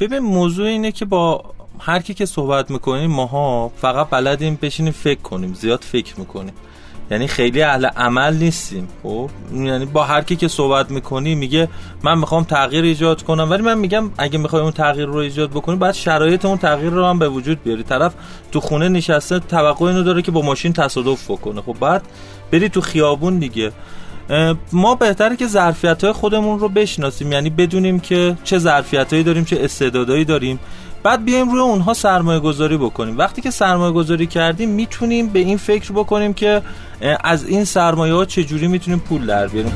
ببین موضوع اینه که با هر کی که صحبت می‌کنیم ماها فقط بلدیم بشینیم فکر کنیم زیاد فکر می‌کنیم. یعنی خیلی اهل عمل نیستیم. خب؟ یعنی با هر کی که صحبت می‌کنی میگه من می‌خوام تغییر ایجاد کنم ولی من میگم اگه می‌خوای اون تغییر رو ایجاد بکنی باید شرایط اون تغییر رو هم به وجود بیاری. طرف تو خونه نشسته توقع اینو داره که با ماشین تصادف بکنه. خب بعد بری تو خیابون دیگه. ما بهتره که ظرفیت های خودمون رو بشناسیم یعنی بدونیم که چه ظرفیت هایی داریم چه استعدادهایی داریم. بعد بیایم روی اونها سرمایه گذاری بکنیم. وقتی که سرمایه گذاری کردیم می‌تونیم به این فکر بکنیم که از این سرمایه ها چجوری می‌تونیم پول در بیاریم.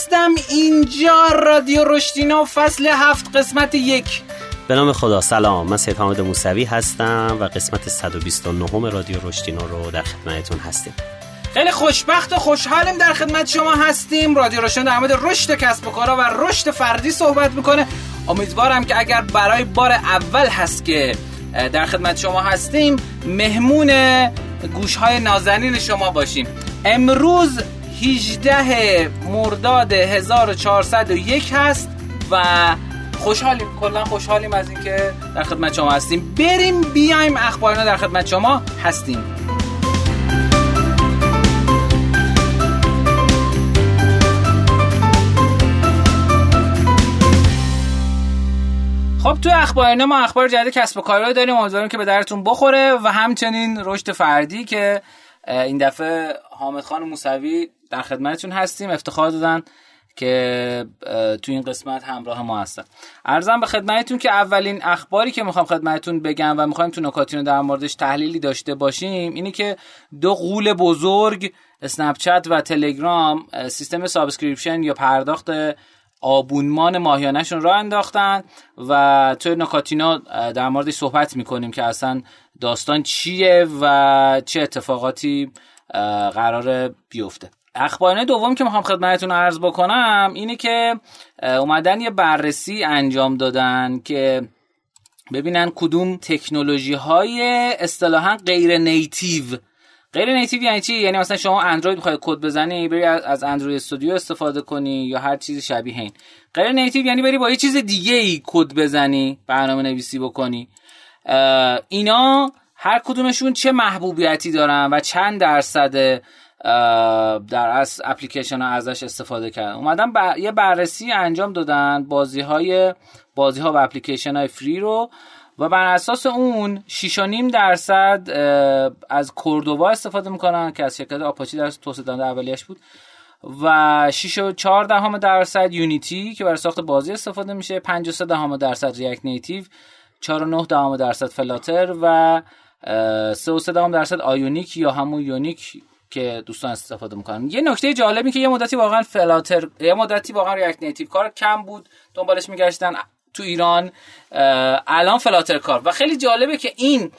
هستم. اینجا رادیو رشتینا فصل هفت قسمت یک. به نام خدا. سلام. من سید حامد موسوی هستم و قسمت 129 رادیو رشتینا رو در خدمتتون هستیم. خیلی خوشبخت و خوشحالیم در خدمت شما هستیم. رادیو روشن در مورد رشد کسب و کارا و رشد فردی صحبت می‌کنه. امیدوارم که اگر برای بار اول هست که در خدمت شما هستیم مهمون گوش های نازنین شما باشیم. امروز 18 مرداد 1401 هست و خوشحالیم کلا خوشحالیم از اینکه در خدمت شما هستیم. بریم بیایم اخبارنا در خدمت شما هستیم. خب توی اخبارنا ما اخبار جدید کسب و کارهایی داریم. امیدواریم که به درتون بخوره. و همچنین رشد فردی که این دفعه حامد خان موسوی در خدمتتون هستیم. افتخار دادن که تو این قسمت همراه ما هستن. عرضم به خدمتتون که اولین اخباری که می‌خوام خدمتتون بگم و می‌خوایم تو نکاتی رو در موردش تحلیلی داشته باشیم اینی که دو غول بزرگ اسنپ و تلگرام سیستم subscription یا پرداخت آبونمان ماهیانهشون را انداختن و توی نکاتینا در موردش صحبت می‌کنیم که اصلا داستان چیه و چه اتفاقاتی قرار بیفته. اخبارنامه دوم که می‌خوام خدمتتون عرض بکنم اینه که اومدن یه بررسی انجام دادن که ببینن کدوم تکنولوژی های اصطلاحا غیر نیتیو. غیر نیتیو یعنی چی؟ یعنی مثلا شما اندروید می‌خوای کد بزنی بری از اندروید استودیو استفاده کنی یا هر چیز شبیه این. غیر نیتیو یعنی بری با یه چیز دیگه ای کد بزنی برنامه نویسی بکنی اینا هر کدومشون چه محبوبیتی دارن و چند درصد در از اپلیکیشن ها ازش استفاده کردن. اومدن یه بررسی انجام دادن بازی های بازی ها و اپلیکیشن های فری رو و بر اساس اون 6.5 درصد از کوردووا استفاده می‌کنن که از شرکت آپاچی در توسعه دهنده اولیش بود. و 6.4 دهم درصد Unity که برای ساخت بازی استفاده میشه 5.3 دهم درصد React Native 4.9 دهم درصد Flutter و 3.3 دهم درصد Ionic یا همون یونیک که دوستان استفاده می‌کنن. یه نکته جالبی که یه مدتی واقعا Flutter یه مدتی واقعا React Native کار کم بود دنبالش میگشتن تو ایران الان Flutter کار. و خیلی جالبه که این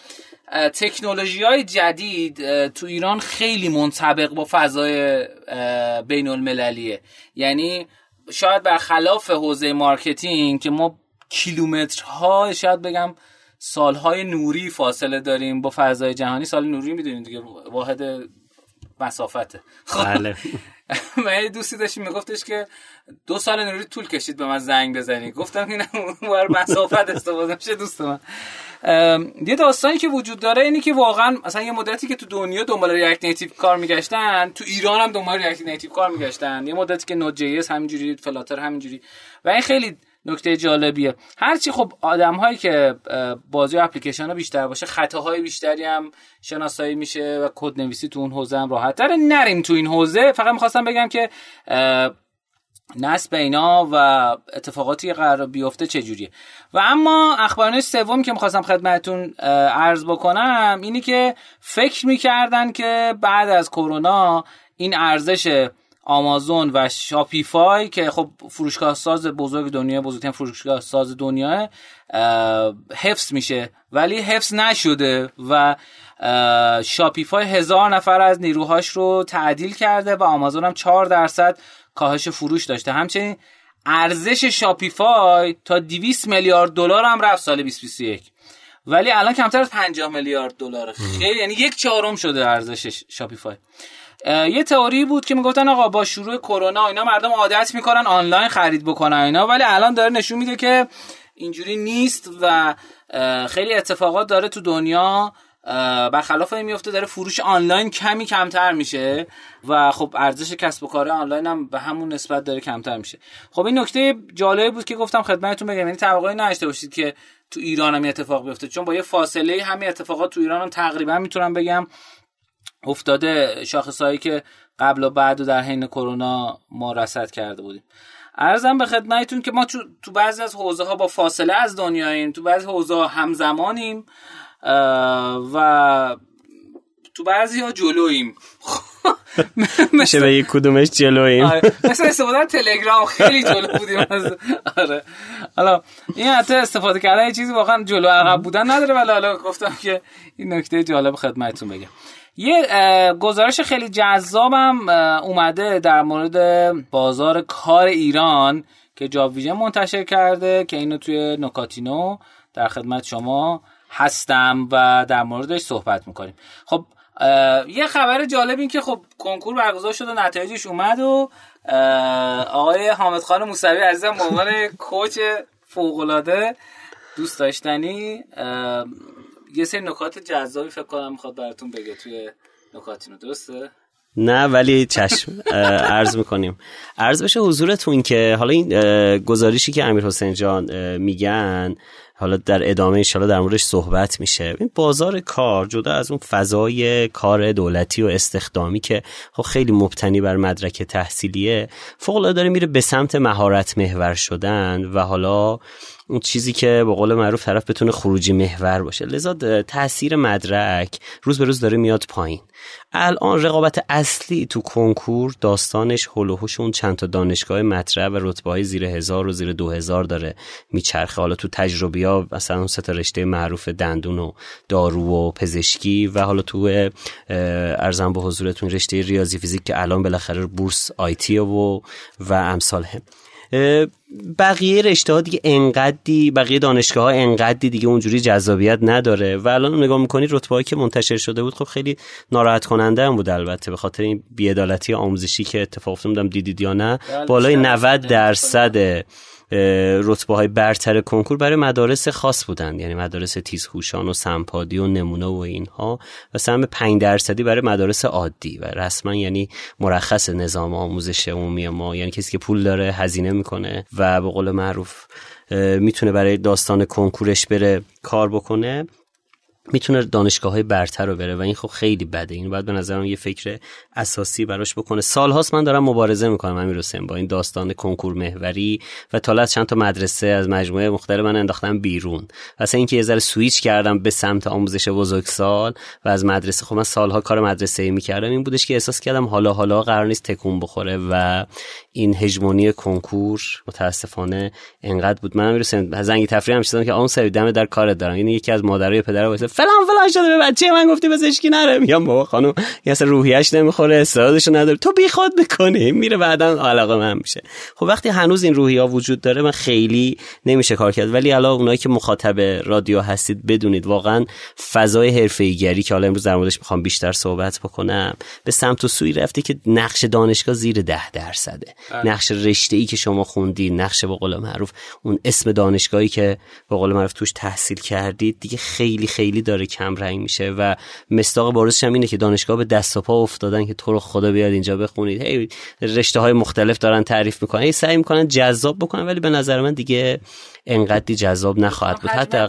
تکنولوژی های جدید تو ایران خیلی منطبق با فضای بین المللیه یعنی شاید برخلاف حوزه marketing که ما کیلومترها شاید بگم سالهای نوری فاصله داریم با فضای جهانی. سال نوری می‌دونید دیگه واحد مسافته. خب. بله. من دوستی داشتیم میگفتش که دو سال نوری طول کشید به من زنگ بزنی. گفتم این بر مسافت استفاده میشه دوست من. یه داستانی که وجود داره اینه که واقعا مثلا یه مدتی که تو دنیا دنبال React Native کار میگشتن تو ایران هم دنبال React Native کار میگشتن. یه مدتی که Node.js همینجوری Flutter همینجوری. و این خیلی نکته جالبیه. هرچی خب آدم هایی که بازی و اپلیکیشن ها بیشتر باشه خطاهای بیشتری هم شناسایی میشه و کد نویسی تو اون حوزه هم راحت تره. نریم تو این حوزه. فقط می‌خواستم بگم که نصب اینا و اتفاقاتی قرار بیفته چجوریه. و اما اخبارنامه سوم که می‌خواستم خدمتتون عرض بکنم اینی که فکر می‌کردن که بعد از کرونا این ارزش آمازون و Shopify که خب فروشگاه ساز بزرگ دنیا بزرگترین فروشگاه ساز دنیا حفظ میشه. ولی حفظ نشده و Shopify هزار نفر از نیروهاش رو تعدیل کرده و آمازون هم 4 درصد کاهش فروش داشته. همچنین ارزش Shopify تا 200 میلیارد دلار هم رفت سال 2021 ولی الان کمتر از 50 میلیارد دلار خیلی یعنی یک چهارم شده ارزش Shopify. یه تئوری بود که می‌گفتن آقا با شروع کرونا اینا مردم عادت می‌کنن آنلاین خرید بکنن اینا ولی الان داره نشون میده که اینجوری نیست و خیلی اتفاقات داره تو دنیا برخلاف این میفته داره فروش آنلاین کمی کمتر میشه و خب ارزش کسب و کار آنلاین هم به همون نسبت داره کمتر میشه. خب این نکته جالبی بود که گفتم خدمتتون بگم یعنی توقعی نداشته باشید که تو ایران هم اتفاق بیفته چون با یه فاصله همین اتفاقات تو ایران هم تقریبا می‌تونم بگم افتاده شاخصهایی که قبل و بعد و در حین کرونا ما رصد کرده بودیم. ارزم به خدمتتون که ما تو بعضی از حوزه ها با فاصله از دنیاییم تو بعضی حوزه ها همزمانیم و تو بعضی ها جلویم میشه به یک کدومش جلویم آره. مثل استفاده تلگرام خیلی جلو بودیم آره. حالا این حتی استفاده کردن یه چیزی واقعا جلو عقب بودن نداره ولی حالا گفتم که این نکته جالب خدمتتون بگم. یه گزارش خیلی جذابم اومده در مورد بازار کار ایران که جاب ویژن منتشر کرده که اینو توی نکاتینو در خدمت شما هستم و در موردش صحبت می‌کنیم. خب یه خبر جالب این که خب کنکور برگزار شد و نتایجش اومد و آقای حامد خان موسوی عزیزم به عنوان کوچ فوقالعاده دوست داشتنی یه سری نکات جذابی فکر کنم می‌خواد براتون بگه توی نکاتینو درسته؟ نه ولی چشم. عرض می‌کنیم. عرض بشه حضورتون که حالا این گزارشی که امیر حسین جان میگن حالا در ادامه انشالله در موردش صحبت میشه. این بازار کار جدا از اون فضای کار دولتی و استخدامی که خب خیلی مبتنی بر مدرک تحصیلیه فوق داره میره به سمت مهارت محور شدن و حالا اون چیزی که به قول معروف طرف بتونه خروجی محور باشه. لذا تاثیر مدرک روز به روز داره میاد پایین. الان رقابت اصلی تو کنکور داستانش هلوهوش اون چند تا دانشگاه مطرح و رتبه های زیر هزار و زیر دو هزار داره میچرخه. حالا تو تجربی ها مثلا اون سه رشته معروف دندون و دارو و پزشکی و حالا تو ارزم به حضورتون رشته ریاضی فیزیک که الان بالاخره بورس آیتی و و امثال هم. بقیه رشته ها دیگه انقدی بقیه دانشگاه ها انقدی دیگه اونجوری جذابیت نداره. و الان نگاه می‌کنی رتبه که منتشر شده بود خب خیلی ناراحت کننده هم بود البته به خاطر این بیعدالتی آموزشی که اتفاق افتاد دیدید یا نه؟ بله، بالای 90 درصد رتبه های برتر کنکور برای مدارس خاص بودند. یعنی مدارس تیزهوشان و سمپادی و نمونه و اینها و سهم 5 درصدی برای مدارس عادی. و رسما یعنی مرخص نظام آموزش عمومی ما یعنی کسی که پول داره هزینه می‌کنه و به قول معروف می‌تونه برای داستان کنکورش بره کار بکنه. می‌تونه دانشگاه های برتر رو بره و این خب خیلی بده. این باید به نظرم یه فکر اساسی براش بکنه. سالهاست من دارم مبارزه می‌کنم امیر حسین با این داستان کنکور محوری و تا چند تا مدرسه از مجموعه مختلف من انداختم بیرون. اصلا اینکه یه ذره سویچ کردم به سمت آموزش بزرگسال و از مدرسه خب من سالها کار مدرسه می‌کردم. این بودش که احساس کردم حالا حالا قرار نیست تکون بخوره و این هژمونی کنکور متاسفانه انقدر بود. من امیر حسین زنگ تفریح هم که اون سری دم در کارت دارم. یعنی یکی از مادرای پدر واسه فلان فلان شده به بچه من گفتی پزشکی نره. میگم بابا خانم یه اصلا روحیش نمی‌خوره استعدادشو نداره. تو بیخود می‌کنی. میره بعدا علاقه من میشه. خب وقتی هنوز این روحیا وجود داره من خیلی نمیشه کار کرد. ولی الان اونایی که مخاطب رادیو هستید بدونید واقعا فضای حرفه‌ایگری که حالا امروز در موردش می‌خوام بیشتر صحبت بکنم به سمت و سوی رفته که نقش دانشگاه زیر ده درصده. بله. نقش رشته ای که شما خوندی نقش به قول معروف اون اسم دانشگاهی که به قول معروف توش تحصیل کردید دیگه خیلی خیلی داره کم رنگ میشه و مستاق بارزش هم اینه که دانشگاه به دست و پا افتادن که تو رو خدا بیاد اینجا بخونید. هی رشته های مختلف دارن تعریف می‌کنن. هی سعی می‌کنن جذاب بکنن ولی به نظر من دیگه انقدری جذاب نخواهد بود. حتی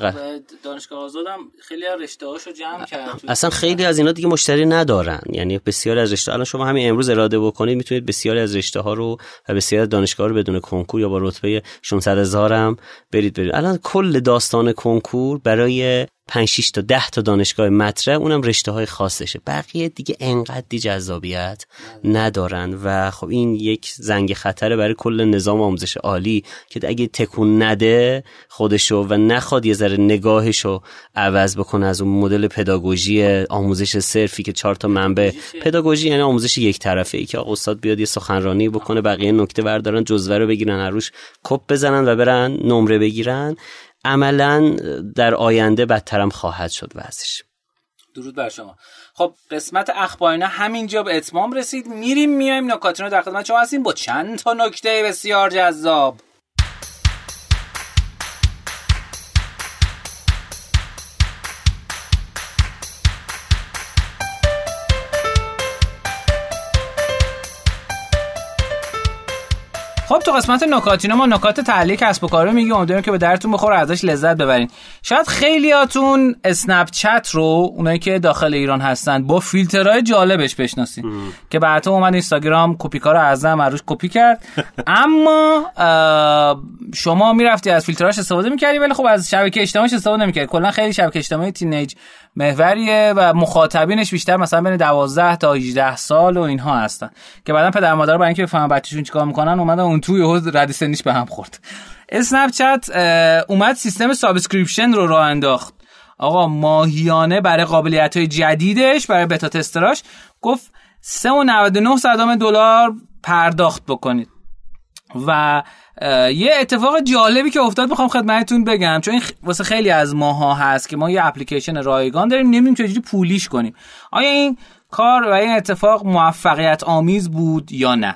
دانشگاه آزادم خیلی از رشته هاشو جمع کرد اصلا خیلی از اینا دیگه مشتری ندارن. یعنی بسیاری از رشته الان شما همین امروز اراده بکنید می‌تونید بسیاری از رشته ها رو و بسیاری از دانشگاه رو بدون کنکور یا با رتبه 600 هزار هم برید برید. الان کل داستان کنکور برای 5 6 تا 10 تا دانشگاه مطرح اونم رشته های خاصشه. بقیه دیگه انقدی جذابیت ندارن و خب این یک زنگ خطره برای کل نظام آموزش عالی که اگه تکون نده خودشو و نخواد یه ذره نگاهشو عوض بکنه از اون مدل پداگوژی آموزش صرفی که چهار تا منبع. پداگوژی یعنی آموزش یک طرفه ای که استاد بیاد یه سخنرانی بکنه بقیه نکته بردارن جزوه رو بگیرن هر روش کپ بزنن و برن نمره بگیرن. عملا در آینده بدترم خواهد شد وضعش درود بر شما. خب قسمت اخبارینا همینجا به اتمام رسید. میریم میایم نکاتین رو در خدمت شما هستیم با چند تا نکته بسیار جذاب. خب تو قسمت نکاتینو ما نکات تعلیق کسب و کار رو میگیم. امیدواریم که به درتون بخوره ازش لذت ببرین. شاید خیلیاتون اسنپ چت رو اونایی که داخل ایران هستن با فیلترهای جالبش بشناسین. که بعدا اومد اینستاگرام کپی کار اعظم روش کپی کرد. اما شما می‌رفتی از فیلترهاش استفاده می‌کردی ولی خب از شبکه اجتماعیش استفاده نمی‌کردی. کلا خیلی شبکه اجتماعی teenage محوریه و مخاطبینش بیشتر مثلا بین 12 تا 18 سال و اینها هستن. که بعدا پدر مادر برای اینکه بفهمن بچه‌شون چیکار می‌کنن اومدن اون توی رده سنیش به هم خورد. اسنپ چت اومد سیستم subscription رو راه انداخت. آقا ماهیانه برای قابلیت های جدیدش برای beta tester اش گفت 3.99 صدم دلار پرداخت بکنید. و یه اتفاق جالبی که افتاد می‌خوام خدمتتون بگم. چون این واسه خیلی از ماها هست که ما یه اپلیکیشن رایگان داریم نمی‌دونیم چجوری پولیش کنیم. آیا این کار و این اتفاق موفقیت آمیز بود یا نه؟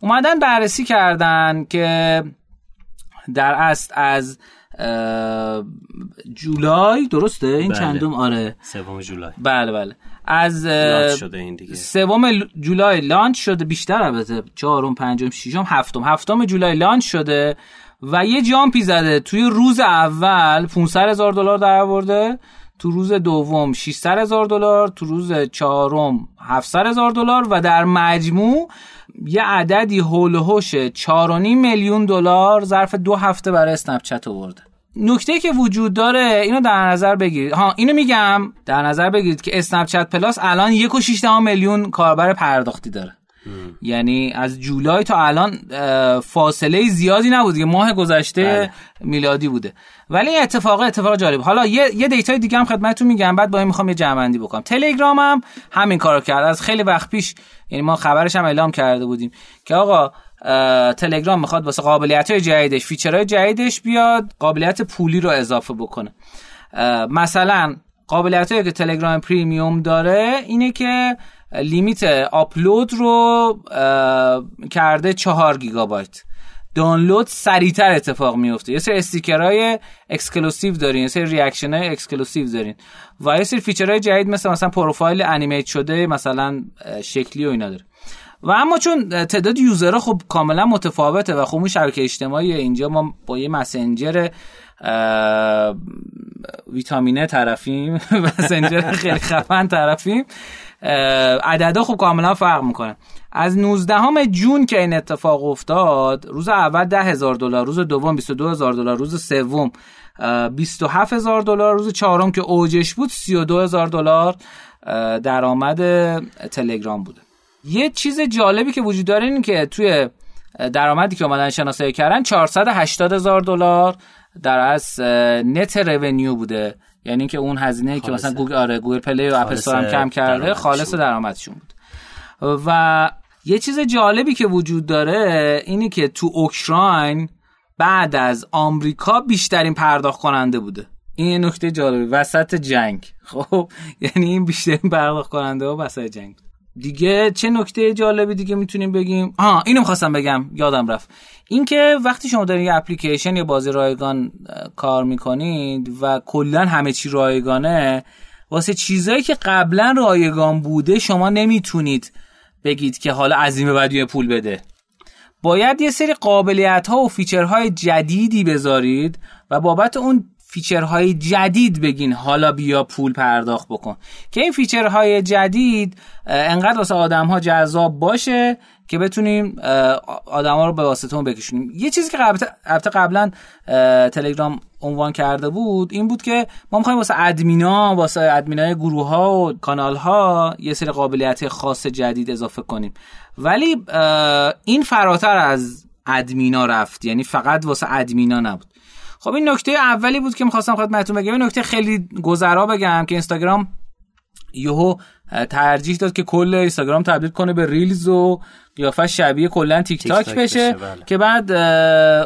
اومدن بررسی کردن که در اصل از جولای درسته؟ این بله. چندم؟ آره. سوم جولای. بله بله. از سوم جولای لانچ شده. بیشتر البته. چهارم پنجم ششم هفتم. هفتم جولای لانچ شده و یه جامپی زده. توی روز اول 500 هزار دلار در آورده. تو روز دوم 600 هزار دلار. تو روز چهارم 700 هزار دلار. و در مجموع یه عددی حول و حوش 4.5 میلیون دلار ظرف دو هفته برای اسنپ چت آورده. نکته که وجود داره اینو در نظر بگیرید. ها اینو میگم در نظر بگیرید که Snapchat Plus الان 1.6 میلیون کاربر پرداختی داره. یعنی از جولای تا الان فاصله زیادی نبود که ماه گذشته بله. میلادی بوده. ولی این اتفاق اتفاق جالب. حالا یه یه data ی دیگه هم خدمتتون میگم. بعد با این می‌خوام یه جمع‌بندی بکنم. تلگرام هم همین کارو کرد. از خیلی وقت پیش یعنی ما خبرش هم اعلام کرده بودیم که آقا تلگرام می‌خواد واسه قابلیت های جدیدش feature های جدیدش بیاد قابلیت پولی رو اضافه بکنه. مثلا قابلیت که تلگرام Premium داره اینه که limit آپلود رو کرده چهار گیگابایت. دانلود سریعتر اتفاق میفته یه سری استیکرهای exclusive دارین یه سری reaction های exclusive دارین. و یه سری feature های جدید مثل مثلا پروفایل animate شده مثلا شکلی و اینا داره. و اما چون تعداد user ها خب کاملا متفاوته و خب اون شبکه اجتماعی اینجا ما با یه مسنجر ویتامینه طرفیم مسنجر خیلی خفن طرفیم عددا خب کاملا فرق می‌کنه. از 19 June که این اتفاق افتاد روز اول 10 هزار دلار روز دوم 22 هزار دلار روز سوم اه، 27 هزار دلار روز چهارم که اوجش بود 32 هزار دلار درآمد تلگرام بوده. یه چیز جالبی که وجود داره اینه که توی درآمدی که اومدن شناسایی کردن 480 هزار دلار در از net revenue بوده. یعنی که اون هزینه که مثلا گوگل آره Google Play و اپ هم کم کرده خالص. درآمدشون بود. و یه چیز جالبی که وجود داره اینه که تو اوکراین بعد از آمریکا بیشترین پرداخت کننده بوده. این یه نکته جالبی وسط جنگ. خب یعنی این بیشترین پرداخت کننده و وسط جنگ. بود. دیگه چه نکته جالبی دیگه می‌تونیم بگیم؟ آها اینو می‌خواستم بگم. یادم رفت. اینکه وقتی شما دارین یه اپلیکیشن یا بازی رایگان کار می‌کنید و کلا همه چی رایگانه واسه چیزایی که قبلا رایگان بوده شما نمی‌تونید بگید که حالا عظیمه بعد یه پول بده. باید یه سری قابلیت ها و feature های جدیدی بذارید و بابت اون feature های جدید بگین. حالا بیا پول پرداخت بکن. که این feature های جدید انقدر واسه آدم ها جذاب باشه که بتونیم آدما رو به واسطه بکشونیم. یه چیزی که البته قبلا تلگرام عنوان کرده بود این بود که ما می‌خوایم واسه ادمینا واسه ادمینای گروه ها و کانال ها یه سری قابلیت خاص جدید اضافه کنیم. ولی این فراتر از ادمینا رفت. یعنی فقط واسه ادمینا نبود. خب این نکته اولی بود که می‌خواستم خدمتتون بگم. نکته خیلی گذرا بگم که اینستاگرام یهو ترجیح داد که کل اینستاگرام تبدیل کنه به ریلز و قیافه شبیه کلا تیک تاک بشه, بله. که بعد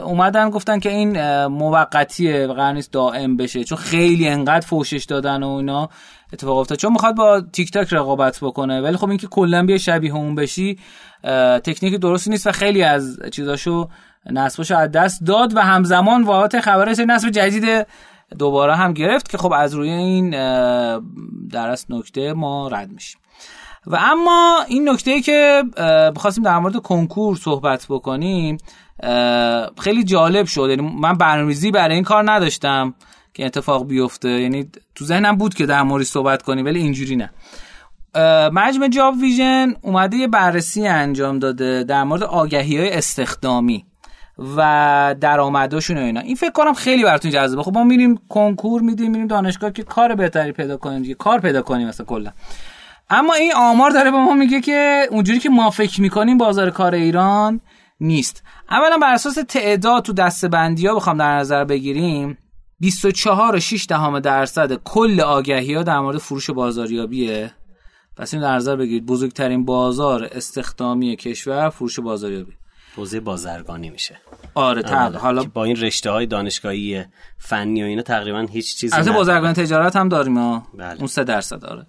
اومدن گفتن که این موقتیه و قرار نیست دائم بشه. چون خیلی انقدر فوشش دادن و اینا اتفاق افتاد. چون می‌خواد با تیک تاک رقابت بکنه. ولی خب اینکه کلا بیا شبیه اون بشی تکنیک درستی نیست و خیلی از چیزاشو نصبش از دست داد و همزمان واقعا خبر نصب جدید دوباره هم گرفت که خب از روی این در از نکته ما رد میشیم. و اما این نکته ای که بخواستیم در مورد کنکور صحبت بکنیم خیلی جالب شد. یعنی من برنامه‌ریزی برای این کار نداشتم که اتفاق بیفته. یعنی تو ذهنم بود که در مورد صحبت کنیم ولی اینجوری نه. مجمع جاب ویژن اومده یه بررسی انجام داده در مورد آگهی های استخدامی. و درآمدشون و اینا. این فکر کنم خیلی براتون جذابه. خب ما میریم کنکور میدیم میریم دانشگاه که کار بهتری پیدا کنیم دیگه. کار پیدا کنیم مثلا کلا. اما این آمار داره به ما میگه که اونجوری که ما فکر می‌کنیم بازار کار ایران نیست. اولا بر اساس تعداد تو دسته‌بندی ها بخوام در نظر بگیریم 24 و 6 دهم درصد کل آگهی ها در مورد فروش بازاریابیه. پس این در نظر بگیرید بزرگترین بازار استخدامی کشور فروش بازاریابی. حوزه بازرگانی میشه آره تقریبا حالا با این رشته های دانشگاهی فنی و اینا تقریبا هیچ چیزی البته بازرگانی تجارت هم داریم ها بله. اون 3 درصد داره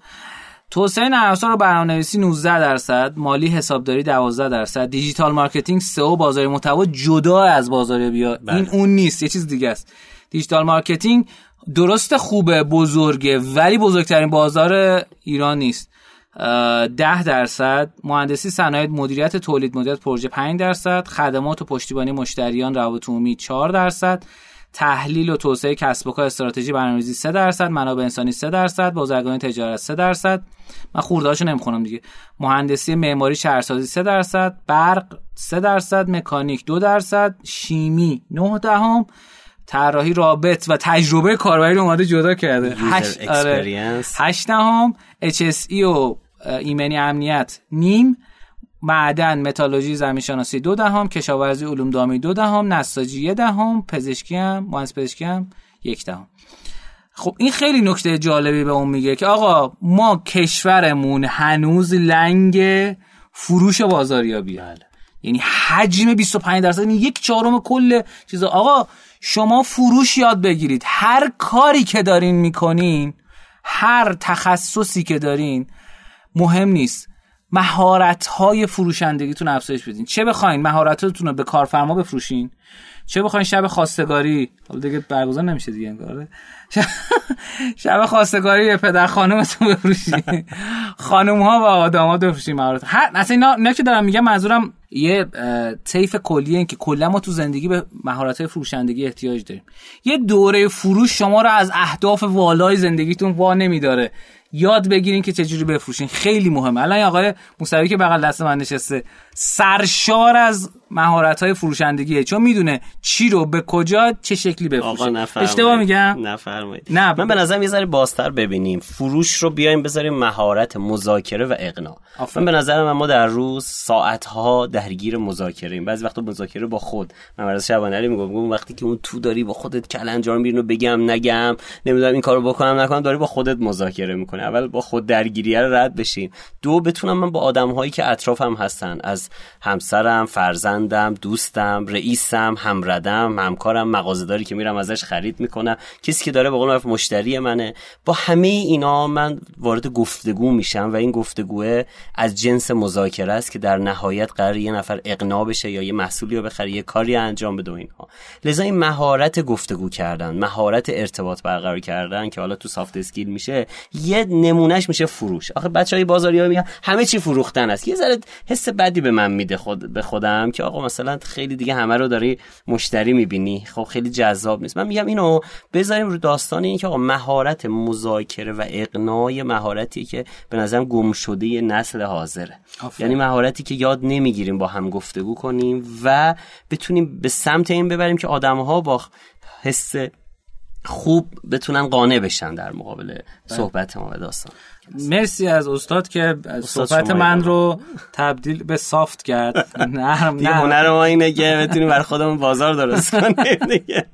توسعه نرم افزار و برنامه‌نویسی 19 درصد، مالی حسابداری 12 درصد، digital marketing SEO بازار محتوا جدا از بازاریابی بله. این اون نیست، یه چیز دیگه است. digital marketing درست خوبه بزرگه ولی بزرگترین بازار ایران نیست. ده درصد. مهندسی صنایع مدیریت تولید مدیریت پروژه 5 درصد. خدمات و پشتیبانی مشتریان روابط عمومی 4 درصد. تحلیل و توسعه کسب و کار استراتژی برنامه‌ریزی 3 درصد. منابع انسانی 3 درصد. بازرگانی تجارت 3 درصد. من خوردهاشو نمی‌خونم دیگه. مهندسی معماری شهرسازی 3 درصد. برق 3 درصد. مکانیک 2 درصد. شیمی 9 دهم. طراحی رابط و تجربه کاربری رو اومده جدا کرده. 8 آره. 8 دهم HSE و ایمنی امنیت. نیم معدن متالوژی زمین شناسی دو دهم کشاورزی علوم دامی دو دهم نساجی یه دهم پزشکی هم مهندس پزشکی هم یک دهم. خب این خیلی نکته جالبی به اون میگه که آقا ما کشورمون هنوز لنگ فروش بازاریابی بله. یعنی حجم 25 درصد یعنی یک چهارم کل چیزا. آقا شما فروش یاد بگیرید. هر کاری که دارین می‌کنین هر تخصصی که دارین مهم نیست. مهارت های فروشندگیتون افزایش بدین. چه بخواین مهارتاتون رو به کارفرما بفروشین. چه بخواین شب خواستگاری. حالا دیگه برگزار نمیشه دیگه انگار. شب خواستگاری به پدر خانومتون بفروشین خانم ها و آدمات بفروشین مهارت هر اصلا اینا, اینا که دارم میگم منظورم یه طیف کلیه این که کلا ما تو زندگی به مهارت های فروشندگی احتیاج داریم. یه دوره فروش شما رو از اهداف والای زندگیتون وا نمیداره. یاد بگیرین که چجوری بفروشین. خیلی مهمه. الان آقای موسوی که بغل دست من نشسته سرشار از مهارت های فروشندگیه. چون می‌دونه چی رو به کجا چه شکلی بفروشه. اشتباه میگم؟ نفرمایید. نه. من به نظرم یه ذره بازتر ببینیم. فروش رو بیایم بذاریم مهارت مذاکره و اقناع من به نظرم ما در روز ساعت ها درگیر مذاکره ایم. بعضی وقتا مذاکره با خود. من برای شبانه علی میگم وقتی که اون تو داری با خودت کلنجار میرین و بگم نگم نمی‌دونم این کارو بکنم نکنم داری با خودت مذاکره می‌کنی. اول با خود درگیری رو رد بشیم دو بتونم من با آدم هایی که اطرافم هستن از همسرم فرزندم دوستم رئیسم همردم همکارم مغازه‌داری که میرم ازش خرید می‌کنم. کسی که داره به قول مشتری منه. با همه اینا من وارد گفتگو میشم و این گفتگوه از جنس مذاکره است که در نهایت قرار یه نفر اقناع بشه یا یه محصولی رو بخره یه کاری انجام بده اینها. لذا این مهارت گفتگو کردن مهارت ارتباط برقرار کردن که حالا تو سافت اسکیل میشه یه نمونهش میشه فروش. آخه بچهای بازاریابی میگن همه چی فروختن است. یه ذره حس بدی به من میده خود به خودم که آقا مثلا خیلی دیگه همه رو داری مشتری می‌بینی. خب خیلی جذاب نیست. من میگم اینو بذاریم رو داستان این که آقا مهارت مذاکره و اقناع مهارتی که به نظرم گم شده نسل حاضره یعنی مهارتی که یاد نمی‌گیریم با هم گفتگو کنیم و بتونیم به سمت این ببریم که آدمها با حس خوب بتونن قانع بشن در مقابل بله. صحبت ما و داستان. مرسی از استاد که صحبت من رو تبدیل به سافت کرد. نرم نه هنر ما اینه که بتونیم برای خودمون بازار درست کنیم دیگه.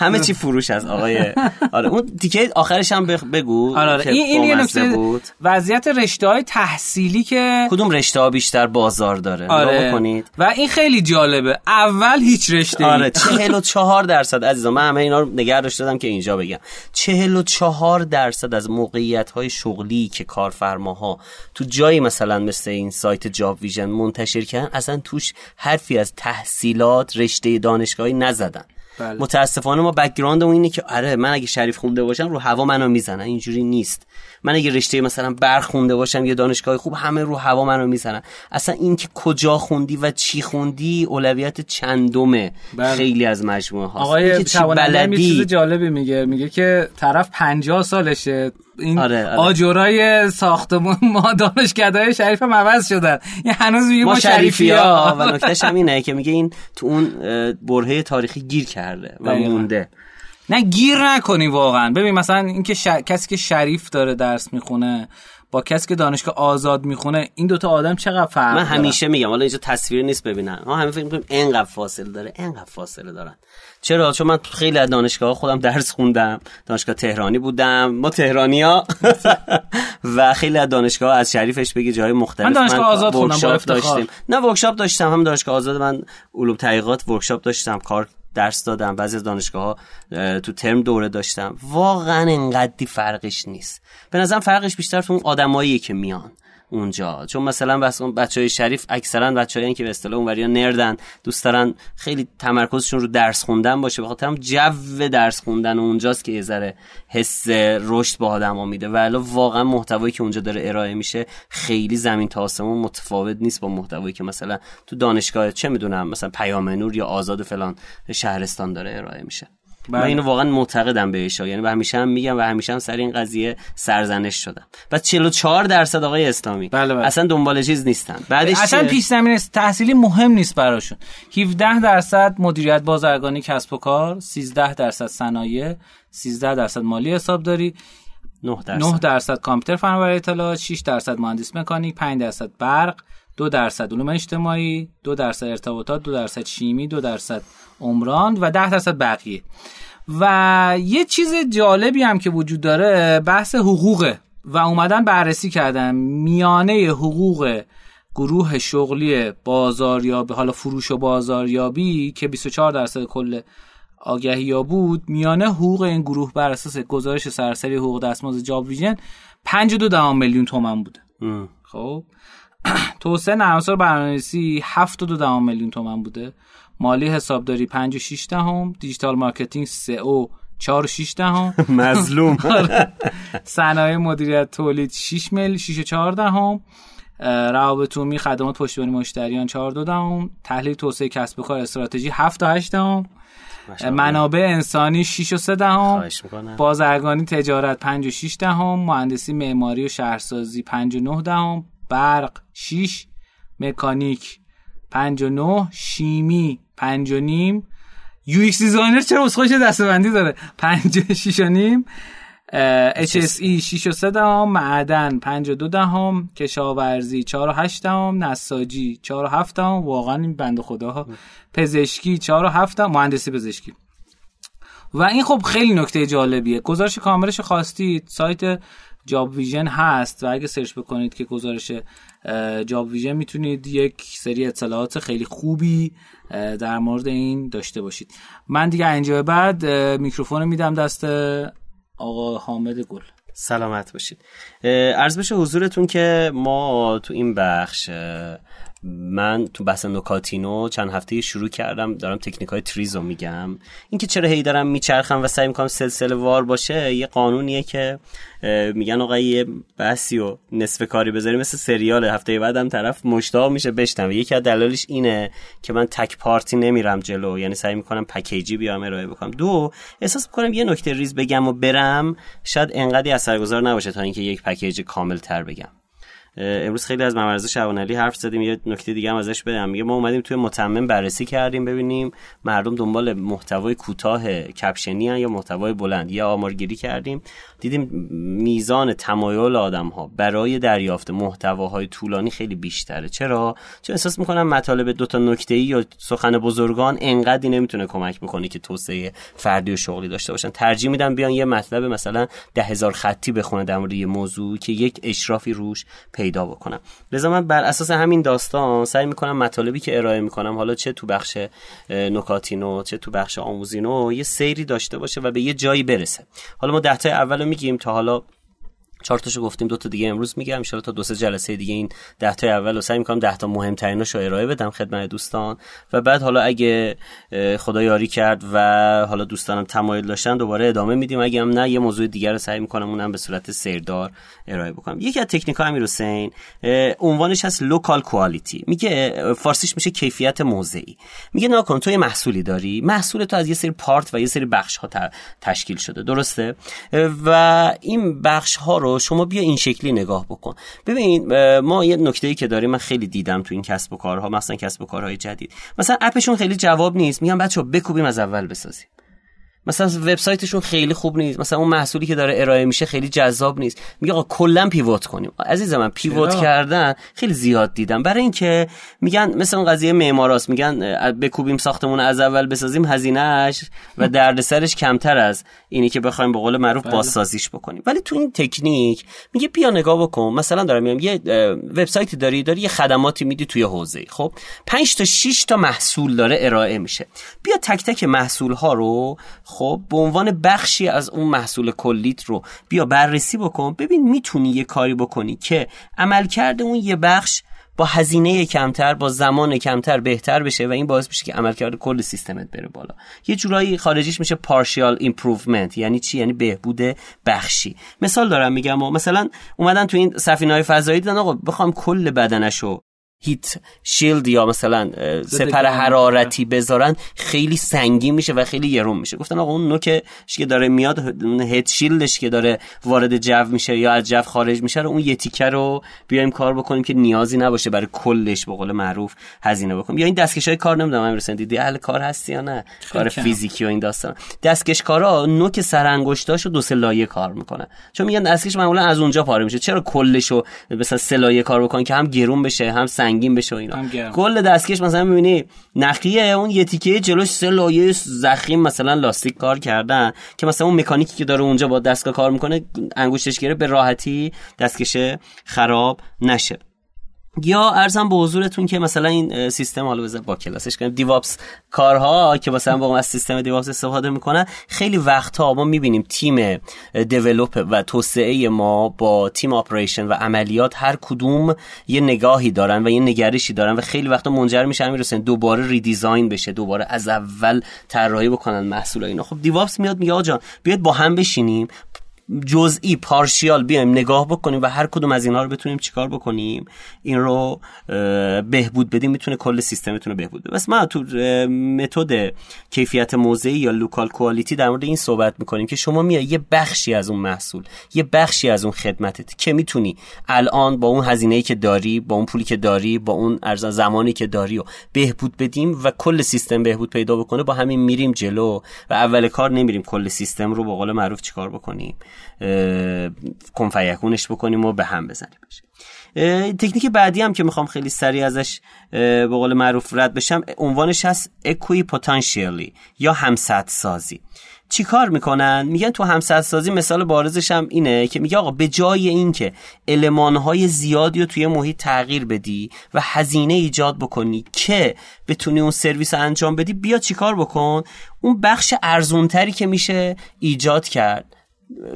همه چی فروش از آقای آره اون دیگه آخرش هم بگو آره, آره. این این نکته بود. وضعیت رشته های تحصیلی که کدوم رشته ها بیشتر بازار داره؟ آره. کنید و این خیلی جالبه. اول هیچ رشته آره 44 درصد. عزیزان من همه اینا رو نگه داشتم که اینجا بگم. 44 درصد از موقعیت های شغلی که کارفرماها تو جایی مثلا مثل این سایت Jobvision منتشر کردن اصلا توش حرفی از تحصیلات رشته دانشگاهی نزدن. بله. متاسفانه ما background مون اینه که آره من اگه شریف خونده باشم رو هوا منو می‌زنن. اینجوری نیست. من اگه رشته مثلا برق خونده باشم یا دانشگاه خوب همه رو هوا منو می‌زنن. اصلا این که کجا خوندی و چی خوندی اولویت چندمه بله. خیلی از مجموعه ها آقای بلدی. چیز جالبی میگه. میگه که طرف 50 سالشه. این آره, آره. آجورای ساختمون ما دانشگاه‌های شریف هم عوض شدن. این هنوز میگه ما, شریفی ها و نکتهش هم اینه که میگه این تو اون برهه تاریخی گیر کرده و مونده. نه گیر نکنی واقعا. ببین مثلا اینکه ش... کسی که شریف داره درس می‌خونه با کسی که دانشگاه آزاد می‌خونه این دوتا آدم چقدر فرق من همیشه میگم حالا اینجا تصویر نیست ببینن. ما همه فکر می‌کنیم اینقدر فاصله داره اینقدر فاصله دارن. چرا؟ چون من خیلی از دانشگاه خودم درس خوندم. دانشگاه تهرانی بودم. ما تهرانی ها و خیلی از دانشگاه از شریفش بگی جای مختلف. من دانشگاه آزاد خوندم داشتیم. نه ورکشاپ داشتم. هم دانشگاه آزاد من علوم تحقیقات ورکشاپ داشتم. کار درس دادم. بعضی از دانشگاه ها تو ترم دوره داشتم. واقعا انقدی فرقش نیست. به نظرم فرقش بیشتر تو اون آدمایی که میان. اونجا. چون مثلا بچه های شریف اکثرا بچه‌ای که به اصطلاح اونوریا نردن. دوست دارن خیلی تمرکزشون رو درس خوندن باشه. بخاطر هم جو درس خوندن اونجاست که یه ذره حس رشد به آدم میده. ولی واقعا محتوایی که اونجا داره ارائه میشه خیلی زمین تا آسمون متفاوت نیست با محتوایی که مثلا تو دانشگاه چه می‌دونم مثلا پیام نور یا آزاد فلان شهرستان داره ارائه میشه. بله. من اینو واقعا معتقدم بهش یعنی و همیشه هم میگم و همیشه هم سر این قضیه سرزنش شدم. و 44 درصد آقای اسلامی بله بله. اصلا دنبال چیز نیستن. بعدش اصلا پیش زمینه تحصیلی مهم نیست براشون. 17 درصد مدیریت بازرگانی کسب و کار 13 درصد صنایع 13 درصد مالی حسابداری 9 درصد. 9 درصد کامپیوتر فناوری اطلاعات 6 درصد مهندس مکانیک 5 درصد برق دو درصد علوم اجتماعی دو درصد ارتباطات دو درصد شیمی دو درصد عمران و ده درصد بقیه. و یه چیز جالبی هم که وجود داره بحث حقوقه. و اومدن بررسی کردن. میانه حقوق گروه شغلی بازاریابی حالا فروش و بازاریابی که 24 درصد کل آگهی ها بود میانه حقوق این گروه بر اساس گزارش سراسری حقوق دستمزد Jobvision 5.2 میلیون تومن بوده. خب؟ توسعه نرم افزار برنامه‌نویسی 7.2 میلیون تومن بوده. مالی حسابداری 5 و 6 دهم digital marketing 3 او 4 و 6 دهم. مظلوم. آره. صنایع مدیریت تولید 6 میل 6 و 4 دهم. روابط عمومی خدمات پشتیبانی مشتریان 4 دو دهم. تحلیل توسعه کسب و کار استراتژی 7 و 8 دهم. منابع انسانی 6 و 3 دهم. بازرگانی تجارت 5 و 6 دهم. مهندسی معماری و شهرسازی 5 و 9 دهم. برق 6 مکانیک 5 و 9 شیمی 5 و نیم. UX designer چرا اسخوش دستبندی داره. 5 و 6 و نیم. HSE 6 و 3 دهم. معدن 5 و 2 دهم. کشاورزی 4 و 8 دهم. نساجی 4 و 7 دهم. واقعا این بنده خداها. پزشکی 4 و 7 دهم. مهندسی پزشکی. و این خب خیلی نکته جالبیه. گزارش کاملش خواستید سایت Jobvision هست و اگه سرچ بکنید که گزارش Jobvision می‌تونید یک سری اطلاعات خیلی خوبی در مورد این داشته باشید. من دیگه اینجا بعد میکروفون میدم دست آقا حامد گل. سلامت باشید. عرض بشه حضورتون که ما تو این بخش من تو بحث نکاتینو چند هفته شروع کردم دارم تکنیک های تریزو میگم. اینکه چرا هی دارم میچرخم و سعی می‌کنم سلسله وار باشه یه قانونیه که میگن آقا یه بحثی و نصف کاری بذاری مثل سریال هفته بعدم طرف مشتاق میشه و یکی از دلایلش اینه که من تک پارتی نمیرم جلو. یعنی سعی می‌کنم پکیجی بیام ارائه بکنم. دو احساس می‌کنم یه نکته ریز بگم و برم شاید انقدی اثرگذار نباشه تا اینکه یک پکیج کامل تر بگم. امروز خیلی از محمد رضا حرف زدیم یه نکته دیگه هم ازش بدم. میگه ما اومدیم توی متمم بررسی کردیم ببینیم مردم دنبال محتوای کوتاه کپشنی یا محتوای بلند. یا آمارگیری کردیم. دیدیم میزان تمایل آدم ها برای دریافت محتواهای طولانی خیلی بیشتره. چرا؟ چون احساس می‌کنم مطالب دو تا نکته ای یا سخن بزرگان انقدی نمی‌تونه کمک بکنه که توسعه فردی و شغلی داشته باشن. ترجیح میدم بیان یه مطلب مثلا ده هزار خطی بخونه در مورد یه موضوع که یک اشرافی روش پیدا بکنم. لذا من بر اساس همین داستان سعی می‌کنم مطالبی که ارائه می‌کنم حالا چه تو بخش نکاتینو چه تو بخش آموزینو یه سیری داشته باشه و به یه جایی برسه. حالا ما ده تا اول میگیم تا حالا چهار تاشو گفتیم دو تا دیگه امروز میگم. ان تا دو سه جلسه دیگه این ده تا اول رو سعی می‌کنم ده تا مهمتریناشو ارائه بدم خدمت دوستان. و بعد حالا اگه خدا یاری کرد و حالا دوستانم تمایل داشتن دوباره ادامه میدیم. اگه هم نه یه موضوع دیگر رو سعی می‌کنم اونم به صورت سری‌وار ارائه بکنم. یکی از تکنیک امیر حسین عنوانش هست local quality میگه فارسیش میشه کیفیت موضعی. میگه نگاه کن تو یه محصولی داری محصول تو از یه سری part و یه سری بخش ها تشکیل شده. درسته؟ و این بخش ها رو شما بیا این شکلی نگاه بکن. ببین ما یه نکته که داریم من خیلی دیدم تو این کسب و کارها مثلا کسب و کارهای جدید. مثلا اپشون خیلی جواب نیست میگم بچه بکوبیم از اول بسازیم. مثلا وبسایتشون خیلی خوب نیست. مثلا اون محصولی که داره ارائه میشه خیلی جذاب نیست. میگه آقا کلا پیوت کنیم. عزیز من پیوت کردن خیلی زیاد دیدم. برای اینکه میگن مثل اون قضیه معماراست. میگن بکوبیم ساختمون از اول بسازیم هزینهش و دردسرش کمتر از اینی که بخوایم به قول معروف بله. بازسازیش بکنیم. ولی تو این تکنیک میگه بیا نگاه بکن. مثلا دارم میگم یه وبسایتی داری داری یه خدماتی میدی توی حوزه خب 5 تا 6 تا محصول داره ارائه میشه. بیا تک تک محصول ها رو خب به عنوان بخشی از اون محصول کلیت رو بیا بررسی بکن. ببین می‌تونی یه کاری بکنی که عملکرد اون یه بخش با هزینه کمتر با زمان کمتر بهتر بشه و این باعث میشه که عملکرد کل سیستمت بره بالا. یه جورایی خارجیش میشه partial improvement یعنی چی؟ یعنی بهبود بخشی. مثال دارم میگم و مثلا اومدن تو این سفینه های فضایی دیدن آقا بخوام کل بدنشو heat shield یا مثلا سپر حرارتی بذارن خیلی سنگین میشه و خیلی گرون میشه. گفتن آقا اون نوکش که داره میاد heat shield ش که داره وارد جو میشه یا از جو خارج میشه رو اون یه تیکه رو بیایم کار بکنیم که نیازی نباشه برای کلش به قول معروف هزینه بکنیم. یا این دستکش های کار نمی‌دونم امیر حسین دیدی اهل کار هستی یا نه؟ کار فیزیکی و این داستان. دستکش کارا نوک سر انگشتاشو دو سه لایه کار می‌کنه چون میگن دستکش معمولا از اونجا پاره میشه. چرا کلشو مثلا سه لایه کار بکنن که هم گرون بشه هم سنگین بشه و اینا. کل دستکش مثلا می‌بینی نخیه اون یه تیکه جلوش سه لایه زخیم مثلا لاستیک کار کردن که مثلا اون مکانیکی که داره اونجا با دستگاه کار می‌کنه انگشتش گیره به راحتی دستکش خراب نشه. یا عرضم به حضورتون که مثلا این سیستم حالا بذار با کلاسش کنیم. DevOps کارها که مثلا با از سیستم DevOps استفاده می‌کنن. خیلی وقتها ما می‌بینیم تیم develop و توسعه ما با تیم operation و عملیات هر کدوم یه نگاهی دارن و یه نگرشی دارن و خیلی وقتا منجر میشه می‌رسن دوباره redesign بشه دوباره از اول طراحی بکنن محصول اینا. خب DevOps میاد میگه آقا جان بیاد با هم بشینیم جزئی partial بیایم نگاه بکنیم و هر کدوم از اینها رو بتونیم چیکار بکنیم؟ این رو بهبود بدیم می‌تونه کل سیستمتون رو بهبود بده. پس ما تو متد کیفیت موضعی یا local quality در مورد این صحبت می‌کنیم که شما میای یه بخشی از اون محصول یه بخشی از اون خدمتت که می‌تونی الان با اون هزینه‌ای که داری با اون پولی که داری با اون عرضم زمانی که داری و بهبود بدیم و کل سیستم بهبود پیدا بکنه. با همین میریم جلو و اول کار نمیریم کل سیستم رو به قول معروف چیکار بکنیم؟ کنفیکونش بکنیم و به هم بزنیم. تکنیک بعدی هم که می‌خوام خیلی سریع ازش به قول معروف رد بشم عنوانش هست اکوی پتانسیالی یا همسط سازی چی کار می‌کنن؟ میگن تو همسط سازی مثال بارزش هم اینه که میگه آقا به جای اینکه المانهای زیادی رو توی محیط تغییر بدی و هزینه ایجاد بکنی که بتونی اون سرویس انجام بدی بیا چیکار بکن؟ اون بخش ارزونتری که میشه ایجاد کرد.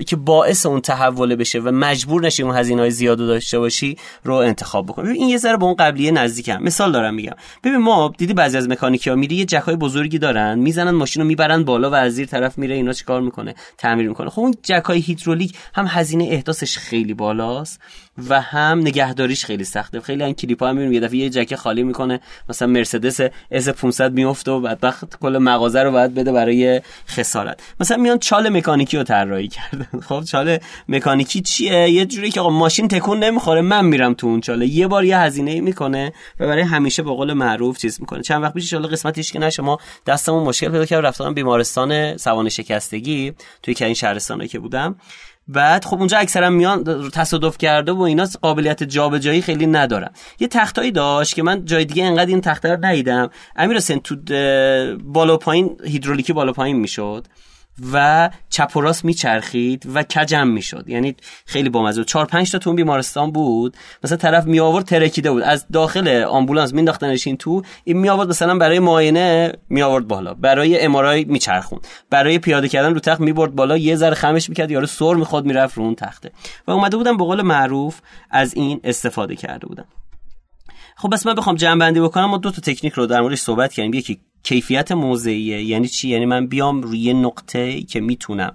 که باعث اون تحول بشه و مجبور نشی اون هزینه های زیاد داشته باشی رو انتخاب بکنی این یه ذره به اون قبلیه نزدیکم. مثال دارم میگم. ببین ما دیدی بعضی از مکانیکی ها میری یه جکای بزرگی دارن می‌زنن ماشین رو می‌برن بالا و از زیر طرف میره اینا چیکار می‌کنه؟ تعمیر می‌کنه. خب اون جکای هیدرولیک هم هزینه احداثش خیلی بالاست. و هم نگهداریش خیلی سخته. خیلی این کلیپ ها می‌بینیم. یه دفعه یه جک خالی می‌کنه. مثلا مرسدس اس 500 میفته و بدبخت کل مغازه رو باید بده برای خسارت. مثلا میان چال مکانیکی رو طراحی کردن. خب چال مکانیکی چیه؟ یه جوری که آقا ماشین تکون نمی‌خوره. من میرم تو اون چاله. یه بار یه هزینه می‌کنه و برای همیشه به قول معروف چیز می‌کنه. چند وقت پیش ان قسمتیش که نشه ما دستمون مشکل پیدا کرد. رفتم بیمارستان سوانه شکستگی توی که این که بودم. بعد خب اونجا اکثرا میان تصادف کرده و اینا قابلیت جابجایی خیلی ندارن. یه تختایی داشت که من جای دیگه انقدر این تخته رو ندیدم. امیر حسین تو بالا پایین هیدرولیکی بالا پایین می‌شد. و چپ و راست میچرخید و کجم می‌شد. یعنی خیلی بامزه چهار پنج تا تو بیمارستان بود. مثلا طرف می آورد ترکیده بود. از داخل آمبولانس مینداختنش این تو این می آورد مثلا برای معاینه می آورد بالا. برای امارای میچرخون برای پیاده کردن رو تخت می‌برد بالا. یه ذره خمش می‌کرد یارو سر می‌خواد می‌رفت رو اون تخته و اومده بودم به قول معروف از این استفاده کرده بودم. خب بس من بخوام جمع بندی بکنم ما دو تا تکنیک رو در موردش صحبت کردیم. یکی کیفیت موضعیه. یعنی چی؟ یعنی من بیام روی نقطه که می‌تونم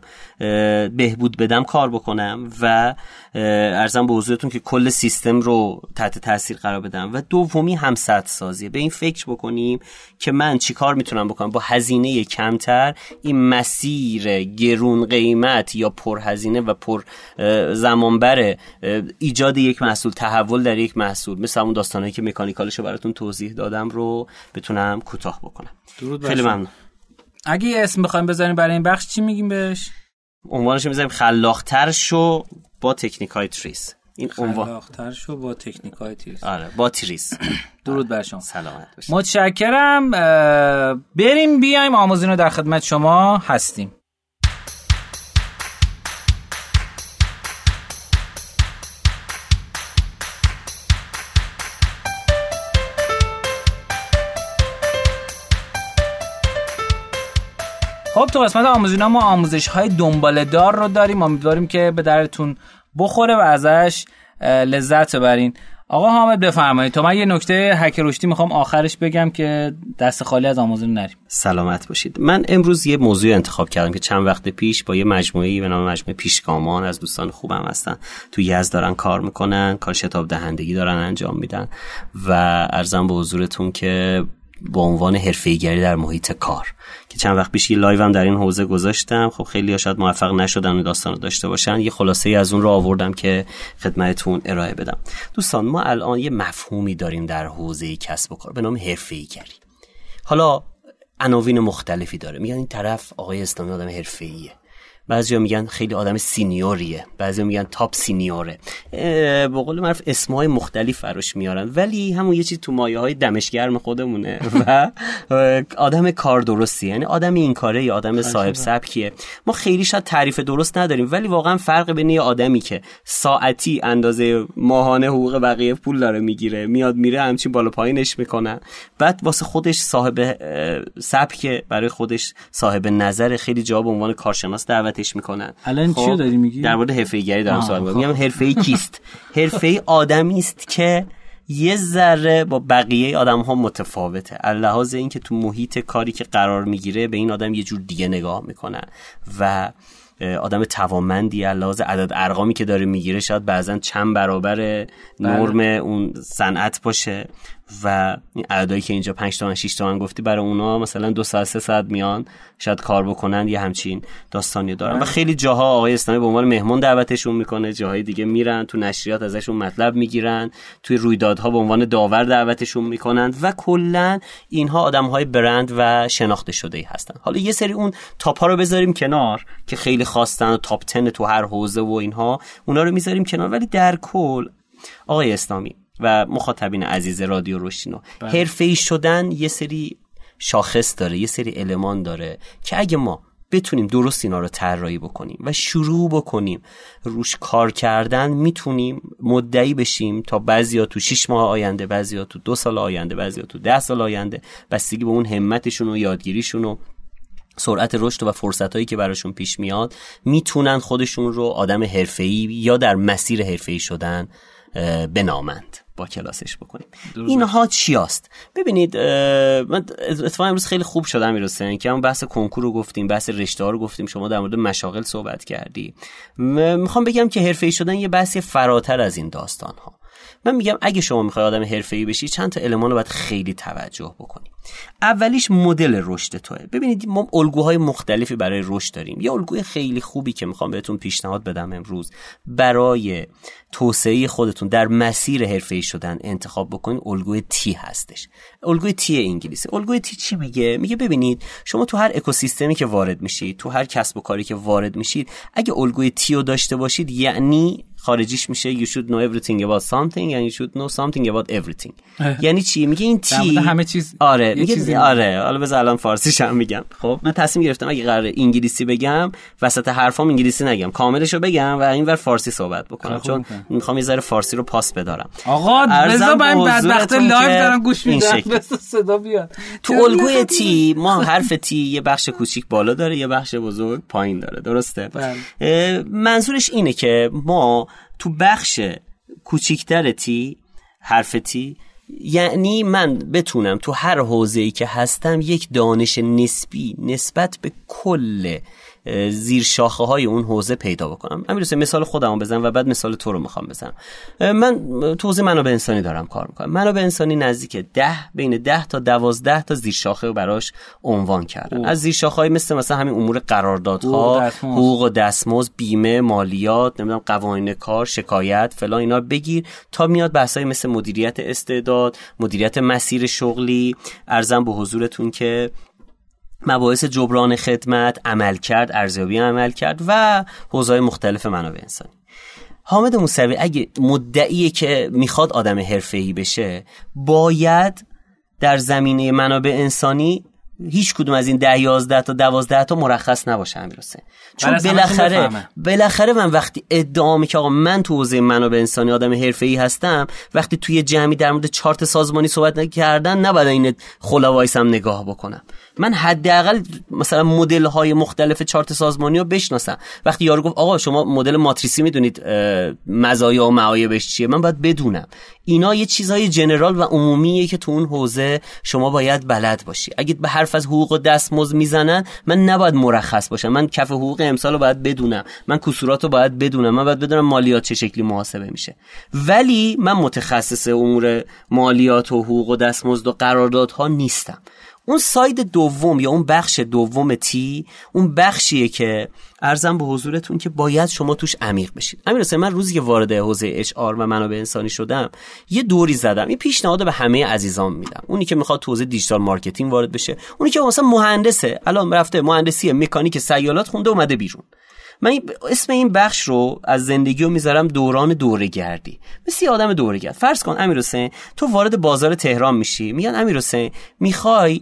بهبود بدم کار بکنم و ارزم به حضورتون که کل سیستم رو تحت تاثیر قرار بدم. و دومی هم سازیه به این فکر بکنیم که من چی کار می‌تونم بکنم؟ با هزینه کمتر این مسیر گرون قیمت یا پرهزینه و پر زمانبر ایجاد یک محصول تحول در یک محصول مثل اون داستانهایی که mechanical ش رو براتون توضیح دادم رو بتونم کوتاه بکنم. درود خیلی ممنون. اگه یه اسم بخوایم بذاریم برای این بخش چی میگیم بهش؟ عنوانش می‌ذاریم خلاقتر شو با تکنیک های TRIZ. این عنوان خلاقتر شو با تکنیک های TRIZ. آره با TRIZ. درود بر شما. سلامت باشید. متشکرم. بریم بیایم آموزین رو در خدمت شما هستیم. خب تو قسمت آموزینا ما آموزش های دنباله دار رو داریم. امیدواریم که به درتون بخوره و ازش لذت ببرین. آقا حامد بفرمایید. تو من یه نکته هک رشدی می‌خوام آخرش بگم که دست خالی از آموزین نریم. سلامت باشید. من امروز یه موضوع انتخاب کردم که چند وقت پیش با یه مجموعه به نام مجموعه پیشگامان از دوستان خوبم هستن. تو یزد دارن کار می‌کنن کار شتاب دهندگی دارن انجام میدن و عرضم به حضورتون که به عنوان حرفه‌ایگری در محیط کار. که چند وقت پیش یه live هم در این حوزه گذاشتم. خب خیلی شاید موفق نشدن و داستان رو داشته باشن. یه خلاصه ای از اون رو آوردم که خدمتتون ارائه بدم. دوستان ما الان یه مفهومی داریم در حوزه کسب و کار. به نام حرفه‌ایگری حالا عناوین مختلفی داره. میگن این طرف آقای اسلامی آدم حرفه‌ایه. بعضیا میگن خیلی آدم سینیوریه بعضیا میگن تاپ سینیوره. به قول معروف اسمهای مختلف فراش میارن. ولی همون یه چیز تو مایه های دمشگرم خودمونه و آدم کار درستی یعنی آدم این کاره یا آدم صاحب سبکیه. ما خیلی شاید تعریف درست نداریم ولی واقعا فرق بین یه آدمی که ساعتی اندازه ماهانه حقوق بقیه پول داره می‌گیره میاد میره همچین بالا پایینش می‌کنن بعد واسه خودش صاحب سبک برای خودش صاحب نظر خیلی جا به عنوان کارشناس دعوت دعوتش می‌کنن. الان خب چی داری میگی؟ در مورد حرفه گری دارم صحبت می‌کنم. میگم حرفه ای کیست؟ حرفه ای آدمی است که یه ذره با بقیه آدم ها متفاوته لحاظ اینکه تو محیط کاری که قرار می‌گیره به این آدم یه جور دیگه نگاه می‌کنن و آدم توانمندی لحاظ عدد ارقامی که داره می‌گیره شاید بعضا چند برابر بله. نرم اون صنعت باشه. و این عددهایی که اینجا 5 تومن 6 تومن گفتی برای اونا مثلا دو ساعت سه ساعت میان شاید کار بکنن یه همچین داستانی دارن و. خیلی جاها آقای اسلامی به عنوان مهمون دعوتشون می‌کنه جاهای دیگه میرن تو نشریات ازشون مطلب می‌گیرن توی رویدادها به عنوان داور دعوتشون می‌کنن و کلا اینها آدمهای برند و شناخته شده ای هستن حالا یه سری اون تاپ ها رو بذاریم کنار که خیلی خواستن و تاپ 10 تو هر حوزه و اینها اونا رو می‌ذاریم کنار ولی در کل آقای اسلامی و مخاطبین عزیز رادیو روشینو بله. حرفه شدن یه سری شاخص داره یه سری المان داره که اگه ما بتونیم درست اینا رو طراحی بکنیم و شروع بکنیم روش کار کردن می‌تونیم مدعی بشیم تا بعضیا تو 6 ماه آینده بعضیا تو دو سال آینده بعضیا تو ده سال آینده بستگی به اون همتشون و یادگیریشون و سرعت رشد و فرصت هایی که براشون پیش میاد می‌تونن خودشون رو آدم حرفه‌ای یا در مسیر حرفه‌ای شدن بنامند با کلاسش بکنیم. اینها چی است ببینید من اتفاقا امروز خیلی خوب شدم می‌رسه که همون بحث کنکور رو گفتیم بحث رشته رو گفتیم شما در مورد مشاغل صحبت کردی. می‌خوام بگم که حرفه‌ای شدن یه بحثی فراتر از این داستان ها من میگم اگه شما می‌خوای آدم حرفه‌ای بشی چند تا المان رو باید خیلی توجه بکنی. اولیش مدل رشد توه. ببینید ما الگوهای مختلفی برای رشد داریم. یه الگوی خیلی خوبی که می‌خوام بهتون پیشنهاد بدم امروز برای توسعه خودتون در مسیر حرفه‌ای شدن انتخاب بکنید الگوی تی هستش. الگوی تی انگلیسی. الگوی تی چی میگه؟ میگه ببینید شما تو هر اکوسیستمی که وارد میشید تو هر کسب و کاری که وارد میشید اگه الگوی تی رو داشته باشید یعنی خارجیش میشه you should know everything about something and you should know something about everything. یعنی چی؟ میگه این تی همه چیز آره میگه آره حالا بذار الان فارسیش هم میگم. خب من تصمیم گرفتم اگه قرار انگلیسی بگم وسط حرفام انگلیسی نگم. کاملشو بگم و اینور فارسی صحبت بکنم. چون می‌خوام یه ذره فارسی رو پاس بدارم. آقا بذار من بدبخت live دارم گوش میدم. صدا بیاد. تو الگوی T ما حرف T یه بخش کوچیک بالا داره یه بخش بزرگ پایین داره. درسته؟ بله. منظورش اینه که ما تو بخش کوچیکتر T حرف T یعنی من بتونم تو هر حوزه‌ای که هستم یک دانش نسبی نسبت به کل زیر شاخه های اون حوزه پیدا بکنم. امیر مثال خودم بزنم و بعد مثال تو رو می‌خوام بزنم. من تو حوزه منابع انسانی دارم کار می‌کنم. منابع انسانی نزدیک ده بین ده تا دوازده تا زیر شاخه براش عنوان کردن. از زیر شاخه های مثل مثلا همین امور قراردادها حقوق و دستمزد بیمه مالیات نمی‌دونم قوانین کار شکایت فلان اینا بگیر تا میاد بحثای مثل مدیریت استعداد مدیریت مسیر شغلی. ارزم به حضورتون که مباحث جبران خدمت عمل کرد ارزیابی عمل کرد و حوزه‌های مختلف منابع انسانی. حامد موسوی اگه مدعیه که می‌خواد آدم حرفه‌ای بشه باید در زمینه منابع انسانی هیچ کدوم از این ده یازده تا دوازده تا مرخص نباشه امیر چون بالاخره بالاخره من وقتی ادعا که آقا من تو حوزه منابع انسانی آدم حرفه‌ای هستم وقتی توی جمعی در مورد چارت سازمانی صحبت نکردن نباید این خلا هم نگاه بکنم. من حداقل مثلا مدل های مختلف چارت سازمانی رو بشناسم. وقتی یارو گفت آقا شما مدل ماتریسی می‌دونید مزایا و معایبش چیه من باید بدونم. اینا یه چیزهای جنرال و عمومیه که تو اون حوزه شما باید بلد باشی. اگه به حرف از حقوق و دستمزد می‌زنن من نباید مرخص باشم. من کف حقوق امسال رو باید بدونم. من کسورات رو باید بدونم. من باید بدونم مالیات چه شکلی محاسبه میشه. ولی من متخصص امور مالیات و حقوق و دستمزد و قراردادها نیستم. اون side دوم یا اون بخش دوم T اون بخشیه که عرضم به حضورتون که باید شما توش عمیق بشید. امیر من روزی که وارد حوزه HR و منابع انسانی شدم یه دوری زدم. این پیشنهاد به همه عزیزان میدم. اونی که می‌خواد تو حوزه digital marketing وارد بشه اونی که مثلا مهندسه الان رفته مهندسی مکانیک سیالات خونده اومده بیرون. من اسم این بخش رو از زندگی رو می‌ذارم دوران دورگردی. مثل آدم دورگرد. فرض کن امیر تو وارد بازار تهران میشی. میگن امیر می‌خوای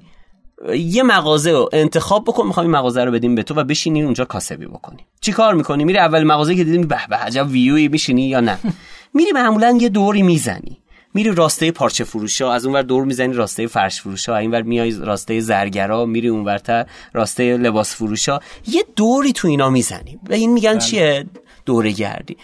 یه مغازه رو انتخاب بکن می‌خوام این مغازه رو بدیم به تو و بشینی اونجا کاسبی بکنی. چی کار می‌کنی؟ میری اول مغازه که دیدیم به به عجب ویوی میشینی یا نه؟ میری معمولا یه دوری می‌زنی. میری راسته پارچه فروشا از اونور دور می‌زنی راسته فرش فروشا اینور میای راسته زرگرا میری اونورتر راسته لباس فروشا. یه دوری تو اینا می‌زنی. و این میگن بله. چیه؟ دوره گردی.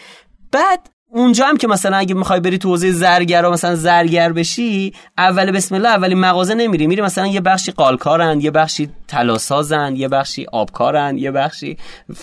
بعد اونجا هم که مثلا اگه می‌خوای بری تو حوزه زرگر مثلا زرگر بشی اول بسم الله اولی مغازه نمیری. میری مثلا یه بخشی قالکارن یه بخشی طلاسازن یه بخشی آبکارن یه بخشی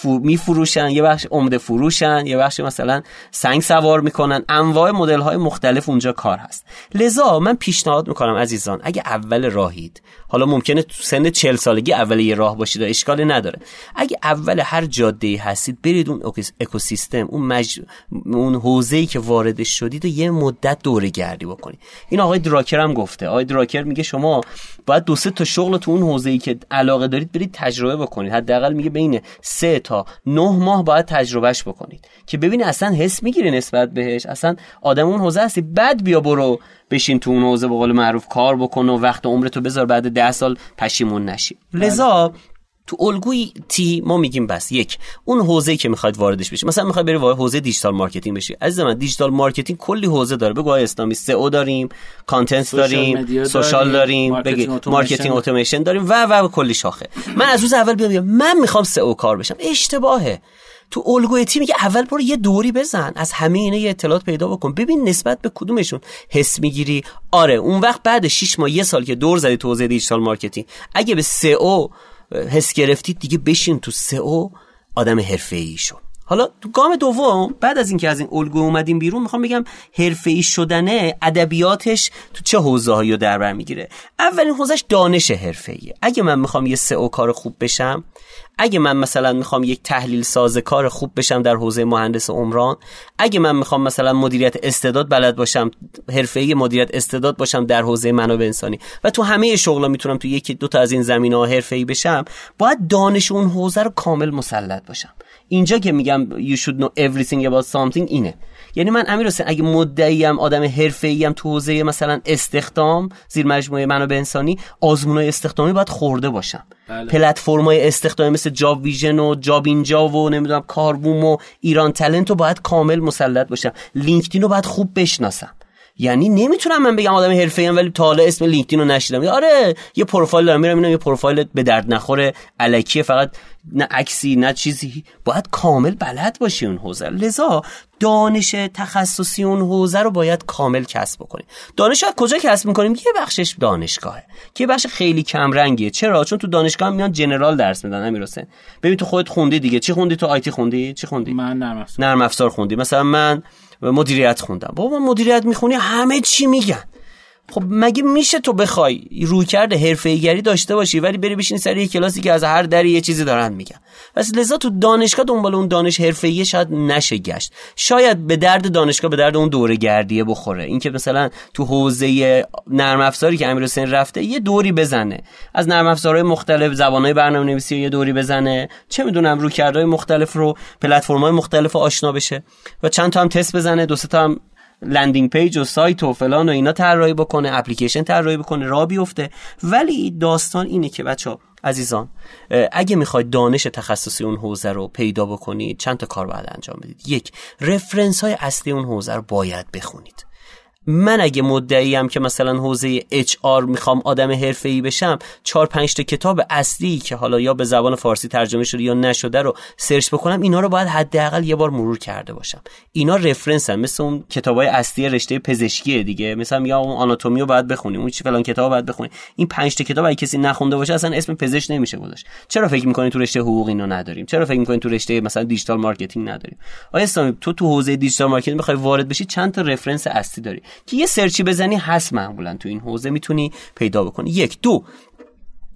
میفروشن یه بخش عمده فروشن یه بخشی مثلا سنگ سوار می‌کنن. انواع مدل های مختلف اونجا کار هست. لذا من پیشنهاد می‌کنم عزیزان اگه اول راهید حالا ممکنه تو سن 40 سالگی اول یه راه باشید و اشکالی نداره. اگه اول هر جاده هستید برید اون اکوسیستم اون مج... اون حوزه‌ای که واردش شدید و یه مدت دوره گردی بکنید این آقای دراکر هم گفته. آقای دراکر میگه شما باید دو سه تا شغل تو اون حوزه‌ای که علاقه دارید برید تجربه بکنید. حداقل میگه بین سه تا نه ماه باید تجربهش بکنید. که ببینید اصلا حس می‌گیره نسبت بهش. اصلا آدم اون حوزه هستی بعد بیا برو بشین تو اون حوزه به قول معروف کار بکن و وقت عمرتو بذار بعد ده سال پشیمون نشی. لذا تو الگوی T ما میگیم بس یک. اون حوزه‌ای که می‌خواید واردش بشی. مثلا می‌خوای بری وارد حوزه digital marketing بشی. عزیز من digital marketing کلی حوزه داره. آقای اسلامی SEO داریم content داریم social داریم marketing automation داریم. و و کلی شاخه. من از روز اول بیام من می‌خوام SEO کار بشم. اشتباهه. تو الگوی T میگه اول برو یه دوری بزن. از همه اینا یه اطلاعات پیدا بکن. ببین نسبت به کدومشون حس می‌گیری. آره اون وقت بعد 6 ماه یه سال که دور زدی تو حوزه digital marketing. اگه به سئو حس گرفتید دیگه بشین تو سئو آدم حرفه‌ای شو. حالا تو گام دوم بعد از اینکه از این الگو اومدیم بیرون می‌خوام بگم حرفه‌ای شدنه ادبیاتش تو چه حوزه‌هایی رو در بر می‌گیره. اولین حوزش دانش حرفه‌ایه. اگه من می‌خوام یه سئو کار خوب بشم اگه من مثلا می‌خوام یک تحلیل ساز کار خوب بشم در حوزه مهندس عمران اگه من می‌خوام مثلا مدیریت استعداد بلد باشم حرفه‌ای مدیریت استعداد باشم در حوزه منابع انسانی و تو همه شغلا می‌تونم تو یکی دو تا از این زمینه‌ها حرفه‌ای بشم باید دانش اون حوزه رو کامل مسلط باشم. اینجا که میگم you should know everything about something اینه. یعنی من امیر حسین اگه مدعی ام آدم حرفه‌ای ام تو حوزه مثلا استخدام زیر مجموعه منابع انسانی آزمونای استخدامی باید خورده باشم. بله. پلتفرم‌های استخدامی مثل جاب ویژن و جاب اینجا و نمی‌دونم کاربوم و ایران تلنت رو باید کامل مسلط باشم. لینکدین رو باید خوب بشناسم. یعنی نمی‌تونم من بگم آدم حرفه‌ای ولی تا حالا اسم لینکدین رو نشیدم. آره یه پروفایل دارم میرم یه پروفایل به درد نخوره. الکیه فقط نه عکسی نه چیزی. باید کامل بلد باشی اون حوزه لذا دانش تخصصی اون حوزه رو باید کامل کسب بکنی. دانش رو کجا کسب می‌کنیم؟ یه بخشش دانشگاهه. که بخش خیلی کم رنگیه چرا؟ چون تو دانشگاه میان جنرال درس میدن امیر حسین. ببین تو خودت خوندی دیگه. چی خوندی؟ تو آیتی خوندی؟ چی خوندی؟ من نرم افزار. نرم افزار خوندی. مثلا من مدیریت خوندم. بابا مدیریت می‌خونی؟ همه چی میگن. خب مگه میشه تو بخوای رویکرد حرفه‌ایگری داشته باشی ولی بری بشینی سر یه کلاسی که از هر دری یه چیزی دارن میگن؟ پس لذا تو دانشگاه دنبال اون دانش حرفه‌ای شاید نشه گشت. شاید به درد دانشگاه به درد اون دوره گردیه بخوره. اینکه مثلا تو حوزه نرم افزاری که امیر حسین رفته یه دوری بزنه. از نرم افزارهای مختلف زبانهای برنامه‌نویسی یه دوری بزنه. چه می‌دونم رویکردهای مختلف رو پلتفرم‌های مختلف آشنا بشه و چند تا هم تست بزنه دو تا هم landing page و سایت و فلان و اینا طراحی بکنه اپلیکیشن طراحی بکنه را بیفته. ولی داستان اینه که بچه‌ها عزیزان اگه می‌خواید دانش تخصصی اون حوزه رو پیدا بکنید چند تا کار باید انجام بدید. یک reference های اصلی اون حوزه رو باید بخونید. من اگه مدعی ام که مثلا حوزه HR می‌خوام آدم ای بشم چهار پنج تا کتاب اصلی که حالا یا به زبان فارسی ترجمه شده یا نشده رو سرچ بکنم اینا رو باید حداقل یه بار مرور کرده باشم. اینا reference هم مثل اون کتابای اصلی رشته پزشکی دیگه. مثلا میگم اون آناتومی رو باید بخونیم اون چی فلان کتاب باید بخونیم این پنج تا کتاب اگه کسی نخونده باشه اصلا اسم پزشک نمیشه گذاشت. چرا فکر می‌کنی تو رشته حقوق اینو نداریم؟ چرا فکر می‌کنی تو رشته مثلا digital marketing نداریم؟ آقای اسلامی تو تو حوزه digital marketing می‌خوای وارد بشی چند تا reference اصلی داری؟ که یه سرچی بزنی هست معمولا تو این حوزه می‌تونی پیدا بکنی. یک دو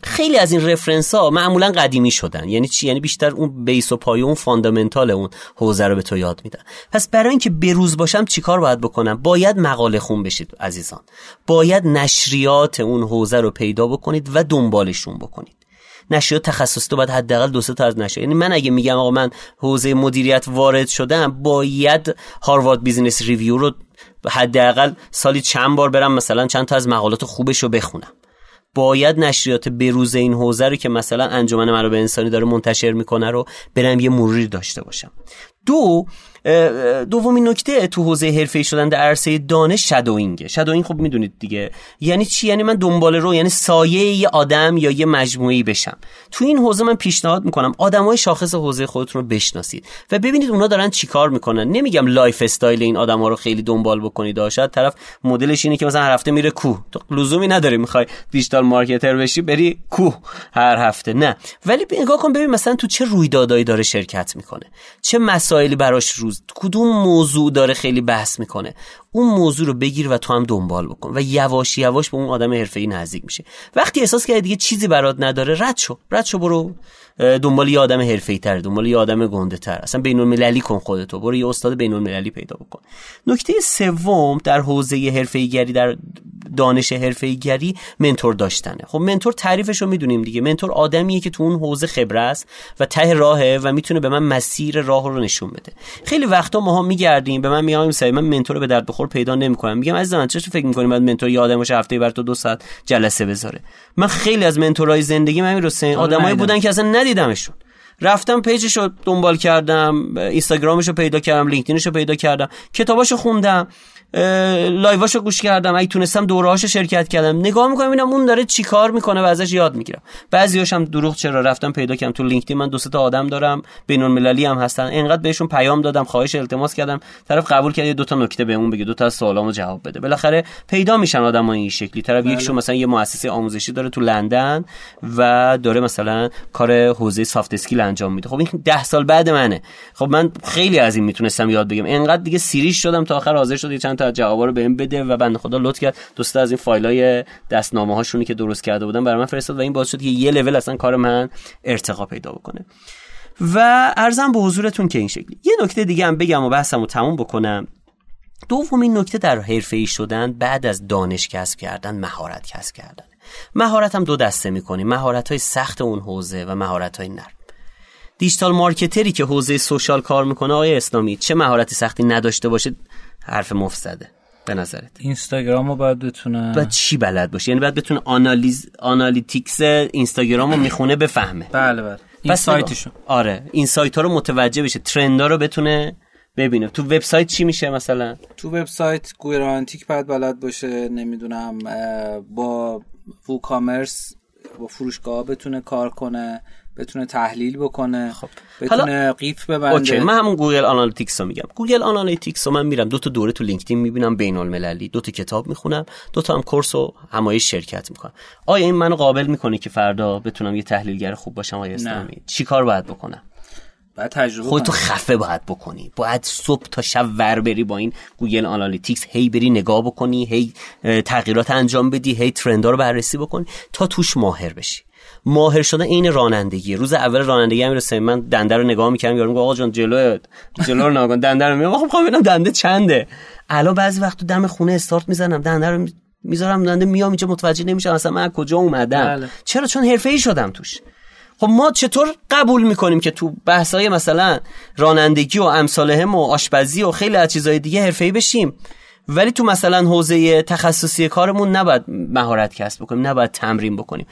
خیلی از این reference ها معمولا قدیمی شدن. یعنی چی؟ یعنی بیشتر اون base و پایه اون fundamental اون حوزه رو به تو یاد میدن. پس برای اینکه بروز باشم چیکار باید بکنم؟ باید مقاله خون بشید عزیزان. باید نشریات اون حوزه رو پیدا بکنید و دنبالشون بکنید. نشریات تخصصی تو باید حداقل دو تا از نشریات. یعنی من اگه میگم آقا من حوزه مدیریت وارد شدم باید Harvard Business Review رو حداقل سالی چند بار برم مثلا چند تا از مقالات خوبش رو بخونم. باید نشریات بروز این حوزه رو که مثلا انجمن منابع انسانی داره منتشر می‌کنه رو برم یه مروری داشته باشم. دو دومین نکته تو حوزه حرفه‌ای شدن در عرصه دانش shadowing shadowing خب می‌دونید دیگه. یعنی چی؟ یعنی من دنبال رو یعنی سایه یه آدم یا یه مجموعه‌ای بشم. تو این حوزه من پیشنهاد می‌کنم آدمای شاخص حوزه خودتون رو بشناسید و ببینید اونا دارن چیکار می‌کنن. نمیگم lifestyle این آدما رو خیلی دنبال بکنید. شاید طرف مدلش اینه که مثلا هر هفته میره کوه. تو لزومی نداره می‌خوای digital marketer بشی بری کوه هر هفته. نه. ولی نگاه کن ببین مثلا تو چه رویدادایی داره شرکت می‌کنه. چه مسائلی براش روز. کدوم موضوع داره خیلی بحث می‌کنه؟ اون موضوع رو بگیر و تو هم دنبال بکن و یواش یواش به اون آدم حرفه‌ای نزدیک میشه. وقتی احساس کردی دیگه چیزی برات نداره رد شو. رد شو برو. دنبال یه آدم حرفه‌ای تر دنبال یه آدم گنده تر اصلا بین المللی کن خودتو. برو یه استاد بین المللی پیدا بکن. نکته سوم در حوزه حرفه‌ای گری در دانش حرفه‌ای گری mentor داشتنه. خب mentor تعریفش رو می‌دونیم دیگه. mentor آدمیه که تو اون حوزه خبره است و ته راهه و می‌تونه به من مسیر راه رو نشون بده. خیلی وقتا ماها میگردیم به من میگم سعی من mentor به درد بخور پیدا نمی‌کنم. میگم عزیز من چه فکر می‌کنی؟ بعد mentor یادم باشه هفته بر تو دو ساعت جلسه بذاره. من خیلی از mentor ای زندگی من رو آدمایی بودن که اصلا ندیدمشون. رفتم page ش رو دنبال کردم اینستاگرامش رو پیدا کردم لینکدینش رو پیدا کردم کتاباشو خوندم. live اشو گوش کردم اگه تونستم دوره‌هاشو شرکت کردم. نگاه می‌کنم ببینم اون داره چیکار می‌کنه و ازش یاد می‌گیرم. بعضیاش هم دروغ چرا رفتم پیدا کردم. تو لینکدین من دو تا آدم دارم بین المللی هم هستن. انقدر بهشون پیام دادم خواهش التماس کردم. طرف قبول کرد دو تا نکته بهمون بگه دو تا از سوالامو جواب بده. بالاخره پیدا میشن آدم این شکلی. طرف بله. یکیشون مثلا یه مؤسسه آموزشی داره تو لندن و داره مثلا کار حوزه soft skill انجام میده. خب این 10 سال بعد منه. خب من خیلی از این می‌تونستم یاد بگم انقدر دیگه سیریش شدم تا آخر حاضر شد چند تا جوابا رو بهم بده و بنده خدا لطف کرد. دوستا از این فایلای دستنامه هاشونی که درست کرده بودن برای من فرستاد و این باعث شد که یه لول اصلا کار من ارتقا پیدا بکنه. و ارزم به حضورتون که این شکلی. یه نکته دیگه هم بگم و بحثم رو تموم بکنم. دومین نکته در حرفه ای شدن بعد از دانش کسب کردن مهارت کسب کردن. مهارت هم دو دسته می‌کنیم مهارت های سخت اون حوزه و مهارت های نرم. digital marketer ی که حوزه social کار می‌کنه آقای اسلامی چه مهارت سختی نداشته باشه حرف مفت زده. به نظرت. اینستاگرام رو باید بتونه باید چی بلد باشه؟ یعنی باید بتونه آنالیز analytics اینستاگرام رو می‌خونه بفهمه. بله بله. این سایتشون آره. این سایت ها رو متوجه بشه. trend ها رو بتونه ببینه. تو وبسایت چی میشه مثلا؟ تو وبسایت گوگل باید بلد باشه. نمی‌دونم با WooCommerce با فروشگاه بتونه کار کنه. بتونه تحلیل بکنه خب. بتونه قیف ببنده. OK من همون Google Analytics رو میگم. Google Analytics رو من میرم دو تا دوره تو لینکدین می‌بینم بین المللی دو تا کتاب می‌خونم دو تا هم course و همایش شرکت می‌کنم. آیا این منو قابل می‌کنه که فردا بتونم یه تحلیلگر خوب باشم؟ آقای اسلامی؟ چیکار باید بکنم؟ باید تجربه خودتو خفه باید بکنی. باید صبح تا شب ور بری با این Google Analytics. هی بری نگاه بکنی هی تغییرات انجام بدی هی ترندا رو بررسی بکنی تا توش ماهر بشی. ماهر شدن این رانندگی. روز اول رانندگی هم رسید من دنده رو نگاه می‌کردم یارو میگه آقا جان جلو جلو رو نگاه دنده رو میگم خب ببینم دنده چنده. الان بعضی وقت دم خونه استارت می‌زنم دنده رو می‌ذارم دنده میام اینجا متوجه نمیشم اصلا من کجا اومدم. بله. چرا؟ چون حرفه‌ای شدم توش. خب ما چطور قبول می‌کنیم که تو بحثای مثلا رانندگی و امثال و آشپزی و خیلی از چیزای دیگه حرفه‌ای بشیم؟ ولی تو مثلا حوزه تخصصی کارمون نباید مهارت کسب بکنیم نباید تمرین بکنیم.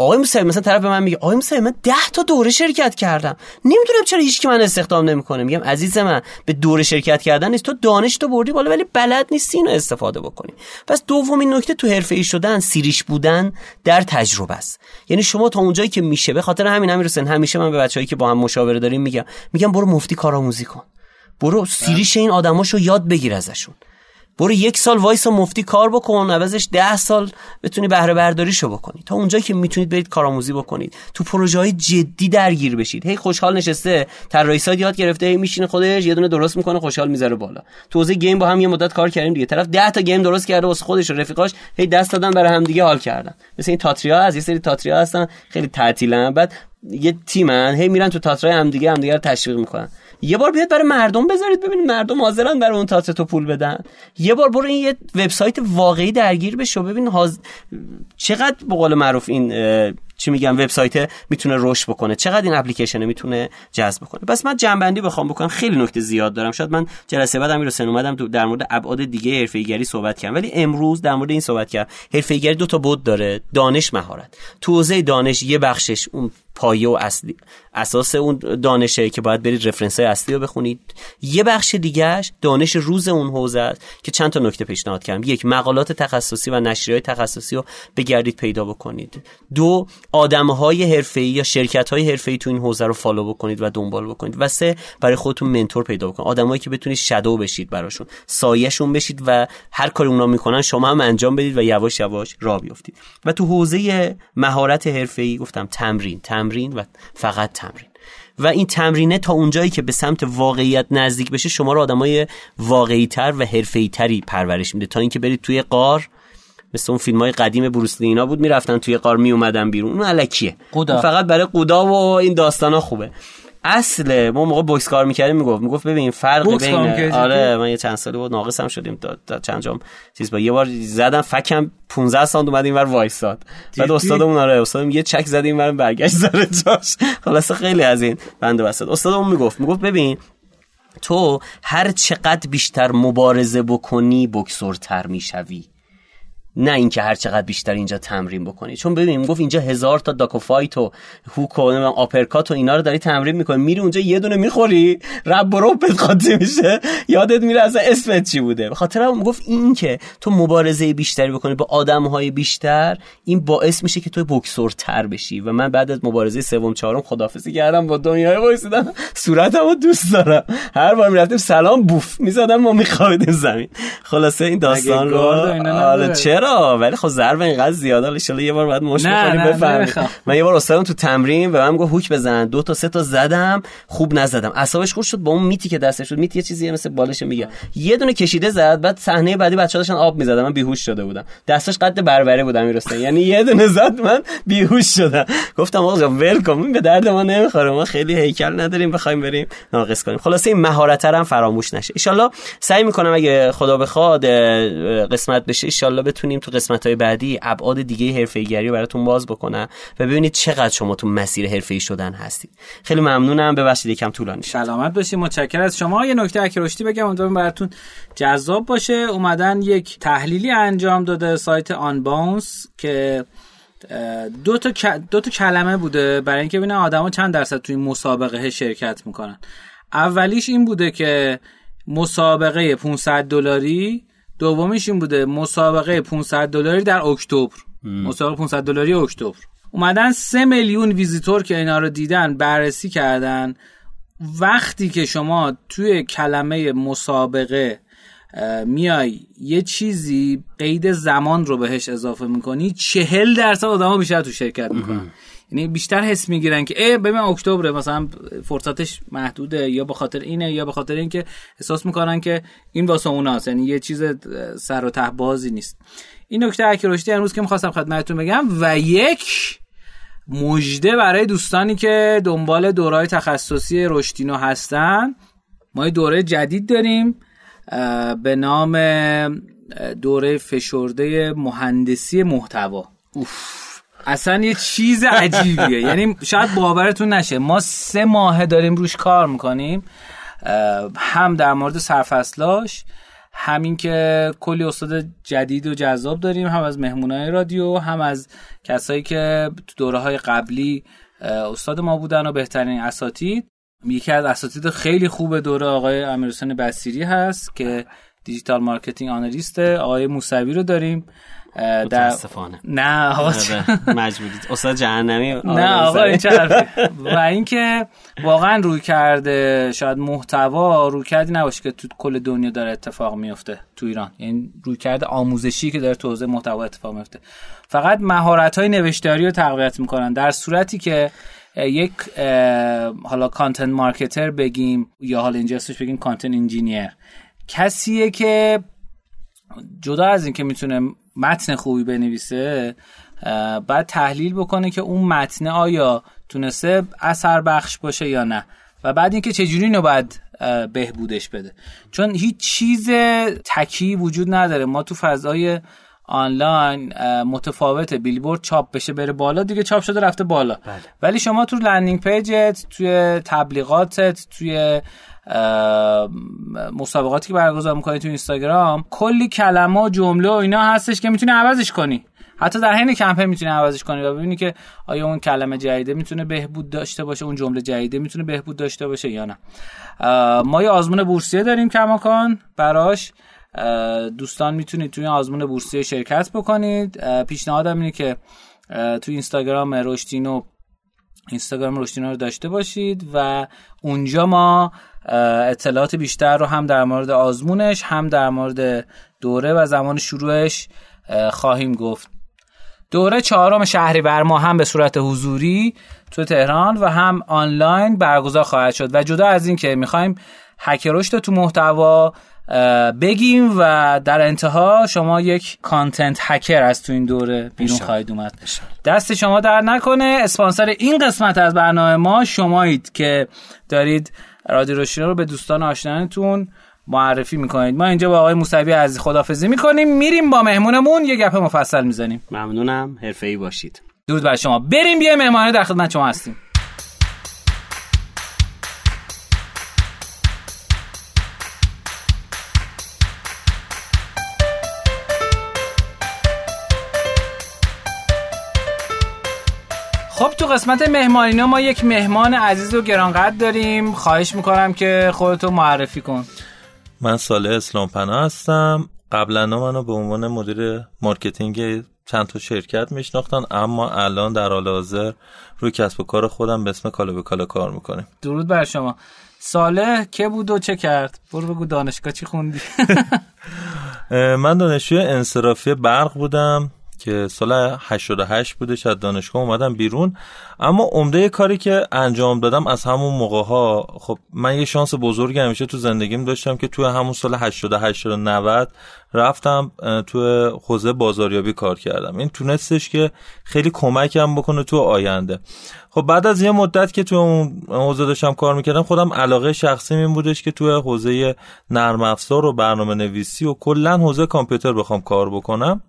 آقای موسوی مثلا طرف به من میگه آقای موسوی من 10 تا دوره شرکت کردم. نمی‌دونم چرا هیچ من استخدام نمی‌کنه. میگم عزیز من به دوره شرکت کردن نیست. تو دانش تو بردی بالا ولی بلد نیستی اینو استفاده بکنی. پس دومین نکته تو حرفه ای شدن سیریش بودن در تجربه است. یعنی شما تا اونجایی که میشه به خاطر همین همین رسن همیشه من به بچه‌ای که با هم مشاوره داریم میگم میگم برو مفتی کارآموزی کن. برو سیریش این آدماشو یاد بگیر ازشون. برو یک سال وایسا مفتی کار بکن عوضش ده سال بتونی بهره برداریشو بکنی. تا اونجایی که می‌تونید برید کارآموزی بکنید. تو پروژه های جدی درگیر بشید. هی خوشحال نشسته طراحی سایت یاد گرفته هی میشینه خودش یه دونه درست می‌کنه خوشحال می‌ذاره بالا. تو حوزه game با هم یه مدت کار کردیم دیگه. طرف 10 تا game درست کرده واسه خودش و رفیقاش هی دست دادن برای هم دیگه حال کردن. مثل این تئاتریا از یه سری تئاتریا هستن خیلی تعطیلن. بعد یه تیمن هی میرن تو تاترای هم دیگه هم دیگه رو تشویق می‌کنن. یه بار بیاد برای مردم بذارید ببینید مردم حاضرن برای اون تاتر تو پول بدن. یه بار برو این یه وبسایت واقعی درگیر بشو. ببین حاض... چقدر به قول معروف این چی میگم وبسایت می‌تونه رشد بکنه. چقدر این اپلیکیشن می‌تونه جذب بکنه؟ بس من جنبندی بخوام بکنم. خیلی نکته زیاد دارم. شاید من جلسه بعد امیر حسین اومدم در مورد ابعاد دیگه حرفه‌ایگری صحبت کردم. ولی امروز در مورد این صحبت کردم. حرفه‌ایگری دو تا بود داره. دانش مهارت. تو حوزه دانش یه بخشش اون پایه و اصلی اساس اون دانشه که باید برید رفرنس های اصلی رو بخونید. یه بخش دیگهش دانش روز اون حوزه است که چند تا نکته پیشنهاد کردم. یک مقالات تخصصی و نشریه های تخصصی رو بگردید پیدا بکنید. دو آدم های حرفه‌ای یا شرکت های حرفه‌ای تو این حوزه رو فالو بکنید و دنبال بکنید و سه برای خودتون منتور پیدا بکنید. آدمایی که بتونید شادو بشید براشون سایهشون بشید و هر کاری اونا می‌کنن شما هم انجام بدید و یواش یواش راه بیفتید و تو حوزه مهارت حرفه‌ای گفتم تمرین تمرین و فقط تمرین. و این تمرینه تا اونجایی که به سمت واقعیت نزدیک بشه شما رو آدمای واقعی تر و حرفه‌ای تری پرورش میده. تا اینکه برید توی قار مثل اون فیلم های قدیم بروسلی اینا بود می‌رفتن توی قار می اومدن بیرون. اون علکیه فقط برای قودا و این داستان ها خوبه. اصل ما موقع بوکس کار می‌کردیم می‌گفت می‌گفت ببین فرق بین آره من یه چند سالی بود ناقصم شدیم تا چند جام چیز با یه بار زدم فکم 15 سانت اومد اینور وایساد. بعد استادمون آره استادم یه چک زد اینور برگشت زره جاش. خلاص خیلی از این بنده بسد استادمون می‌گفت می‌گفت ببین تو هر چقدر بیشتر مبارزه بکنی بکسورتر می‌شوی. نه اینکه هر چقدر بیشتر اینجا تمرین بکنی. چون ببین گفت اینجا هزار تا داکو فایت و هوک و آپرکات و اینا رو داری تمرین می‌کنی. میری اونجا یه دونه می‌خوری رب و قاطی میشه. یادت میره اصلا اسمت چی بوده. خاطر هم گفت این که تو مبارزه بیشتری بکنی با آدم های بیشتر این باعث میشه که تو بکسور تر بشی. و من بعد از مبارزه سوم چهارم خدافظی کردم با دنیای وایسیدم. صورتمو دوست دارم. هر بار می‌رفتیم سلام بوف می‌زدم ما میخوابیدیم زمین. خلاصه این داستان رو چرا ولی خب ضرب اینقدر زیاده ان یه بار بعد مش بخوریم بفهمیم. من یه بار استادم تو تمرین به من گفت هوک بزن. دو تا سه تا زدم خوب نزدم. اعصابش خورد شد با اون میتی که دستش شد میتی یه چیزی مثل بالش میگه. یه دونه کشیده زد بعد صحنه بعدی بچه‌ها داشتن آب می‌زدن. من بیهوش شده بودم. دستش قد بربره بودم میرسته یعنی یه دونه زد من بیهوش شدم. گفتم آقا ول کن به درد ما نمی‌خوره. ما خیلی هیکل نداریم بخوایم بریم ناقص کنیم. خلاصه این مهارت هم فراموش نشه. ان سعی می‌کنم اگه خدا بخواد قسمت بشه ان بتونیم تو قسمت های بعدی ابعاد دیگه حرفه رو براتون باز بکنم و ببینید چقدر شما تو مسیر حرفه شدن هستید. خیلی ممنونم. ببخشید یکم طولانی شد. سلامت باشید متشکرم از شما. یه نکته اکرشتی بگم. امیدوارم براتون جذاب باشه. اومدن یک تحلیلی انجام داده سایت آن باونس که دو تا دو تا کلمه بوده برای اینکه ببینن آدما چند درصد توی مسابقه شرکت می‌کنن. اولیش این بوده که مسابقه 500 دلاری دومیش این بوده مسابقه 500 دلاری در اکتبر. مسابقه 500 دلاری اکتبر. اومدن 3 میلیون ویزیتور که اینا رو دیدن بررسی کردن. وقتی که شما توی کلمه مسابقه میای یه چیزی قید زمان رو بهش اضافه می‌کنی چهل درصد آدم ها بیشتر تو شرکت می‌کنن. یعنی بیشتر حس می‌گیرن که ای ببین اکتبر مثلا فرصتش محدوده. یا به خاطر اینه یا به خاطر اینکه احساس می‌کنن که این واسه اوناست یعنی یه چیز سر و ته بازی نیست. این نکته اکرشتی امروز که می‌خواستم خدمتتون بگم و یک مژده برای دوستانی که دنبال دورای تخصصی رشدینو هستن. ما یه دوره جدید داریم به نام دوره فشرده مهندسی محتوا. اصلا یه چیز عجیبیه. یعنی شاید باورتون نشه. ما سه ماه داریم روش کار می‌کنیم. هم در مورد سرفصلاش همین که کلی استاد جدید و جذاب داریم هم از مهمونای رادیو هم از کسایی که تو دوره های قبلی استاد ما بودن و بهترین اساتید. یکی از اساتید خیلی خوب دوره آقای امیرحسین بسیری هست که digital marketing analyst آقای موسوی رو داریم. متاسفانه. نه آقا آره، مجبورید. استاد جهنمی. نه آقا این و اینکه واقعا رویکرده شاید محتوا رویکردی نباشه که تو کل دنیا داره اتفاق میفته تو ایران. یعنی رویکرده آموزشی که داره تو حوزه محتوا اتفاق میفته. فقط مهارت های نوشتاری رو تقویت می‌کنن. در صورتی که یک حالا content marketer بگیم یا حالا اینجا بگیم content engineer کسیه که جدا از اینکه می‌تونه متن خوبی بنویسه بعد تحلیل بکنه که اون متن آیا تونسته اثر بخش باشه یا نه. و بعد اینکه چجوری اینو باید بهبودش بده. چون هیچ چیز تکی وجود نداره. ما تو فضای آنلاین متفاوت بیلبورد چاپ بشه بره بالا دیگه چاپ شده رفته بالا. بله. ولی شما تو landing page ت توی تبلیغاتت توی مسابقاتی که برگزار می‌کنی تو اینستاگرام کلی کلمه جمله و اینا هستش که می‌تونی عوضش کنی. حتی در حین کمپین می‌تونی عوضش کنی و ببینی که آیا اون کلمه جدیده می‌تونه بهبود داشته باشه اون جمله جدیده می‌تونه بهبود داشته باشه یا نه. ما یه آزمون بورسیه داریم کماکان براش. دوستان می‌تونید توی آزمون بورسیه شرکت بکنید. پیشنهادم اینه که توی اینستاگرام رشتینو اینستاگرام رشتینو رو داشته باشید و اونجا ما اطلاعات بیشتر رو هم در مورد آزمونش هم در مورد دوره و زمان شروعش خواهیم گفت. دوره چهارم بر ما هم به صورت حضوری تو تهران و هم آنلاین برگزار خواهد شد. و جدا از این که می‌خوایم هک تو محتوا بگیم و در انتها شما یک کانتنت هکر از تو این دوره بیرون خواهید اومد. دست شما در نکنه. اسپانسر این قسمت از برنامه ما شمایید که دارید رادیو روشنا رو به دوستان آشنایتون معرفی می‌کنید. ما اینجا با آقای موسوی عزیز خدافزی می‌کنیم. میریم با مهمونمون. یه گپ مفصل می‌زنیم. ممنونم. حرفه‌ای باشید. درود بر شما. بریم بیا مهمانه در خدمت شما هستیم. تو قسمت مهمانینا ما یک مهمان عزیز و گرانقدر داریم. خواهش می‌کنم که خودتو معرفی کن. من صالح اسلام پناه هستم. قبلا منو به عنوان مدیر marketing چند تا شرکت میشناختن اما الان در حال حاضر روی کسب و کار خودم به اسم کالا به کالا کار می‌کنیم. درود بر شما. ساله که بود و چه کرد؟ برو بگو دانشگاه چی خوندی؟ من دانشجوی انصرافی برق بودم. که سال 88 بودش از دانشگاه اومدم بیرون. اما عمده کاری که انجام دادم از همون موقع ها خب من یه شانس بزرگ همیشه تو زندگیم داشتم که توی همون سال 88 و 90 رفتم تو حوزه بازاریابی کار کردم. این تونستش که خیلی کمکم بکنه تو آینده. خب بعد از یه مدت که تو اون حوزه داشتم کار می‌کردم خودم علاقه شخصی این بودش که تو حوزه نرم افزار و برنامه نویسی و کلا حوزه کامپیوتر بخوام کار بکنم.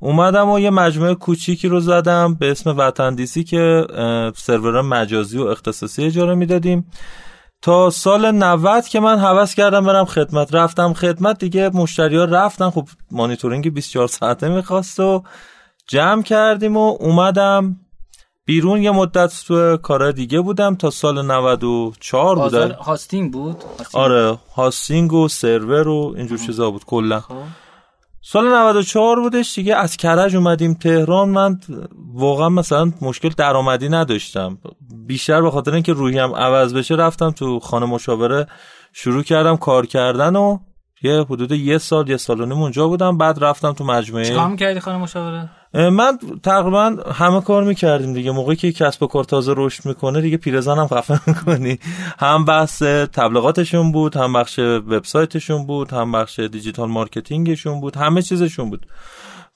اومدم و یه مجموعه کوچیکی رو زدم به اسم وطندیسی که سرور مجازی و اختصاصی اجاره می‌دادیم. تا سال 90 که من حوض کردم برم خدمت. رفتم خدمت دیگه مشتری ها رفتن. خب مانیتورینگ 24 ساعته می‌خواست و جمع کردیم و اومدم بیرون. یه مدت تو کار دیگه بودم تا سال 94 بودم hosting بود؟ آره hosting و سرور و اینجور چیزا بود کلا. خب. سال 94 بودش دیگه از کرج اومدیم تهران. من واقعا مثلا مشکل درآمدی نداشتم. بیشتر به خاطر اینکه روحیم عوض بشه رفتم تو خانه مشاوره شروع کردم کار کردن و یه حدود یه سال یه سال و نیم اونجا بودم. بعد رفتم تو مجموعه. چیکار می‌کردی خانه مشاوره؟ من تقریبا همه کار می‌کردیم دیگه. موقعی که کسب و کار تازه رشد می‌کنه دیگه پیرزن هم خفه می‌کنی. هم بحث تبلیغاتشون بود هم بخش وبسایتشون بود هم بخش digital marketing شون بود همه چیزشون بود.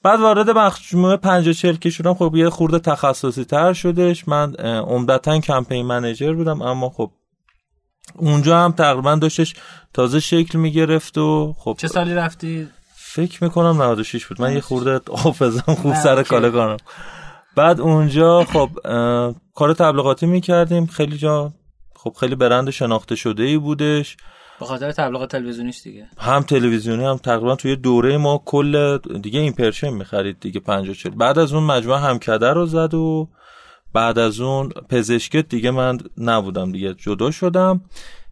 بعد وارد مجموعه 50 40 که شدم. خب یه خورده تخصصی تر شدش. من عمدتا campaign manager بودم اما خب اونجا هم تقریبا داشتش تازه شکل می‌گرفت و خب چه سالی رفتی؟ فکر می‌کنم 96 بود. من یه خورده حافظم خوب سر کاله کنم بعد اونجا خب کار تبلیغاتی می‌کردیم. خیلی جا خب خیلی برند شناخته شده ای بودش. به خاطر تبلیغات تلویزیونیش دیگه. هم تلویزیونی هم تقریبا توی دوره ما کل دیگه ایمپرشن می‌خرید دیگه 50 40 بعد از اون مجموعه همکده رو زد و بعد از اون پزشکت دیگه من نبودم دیگه. جدا شدم.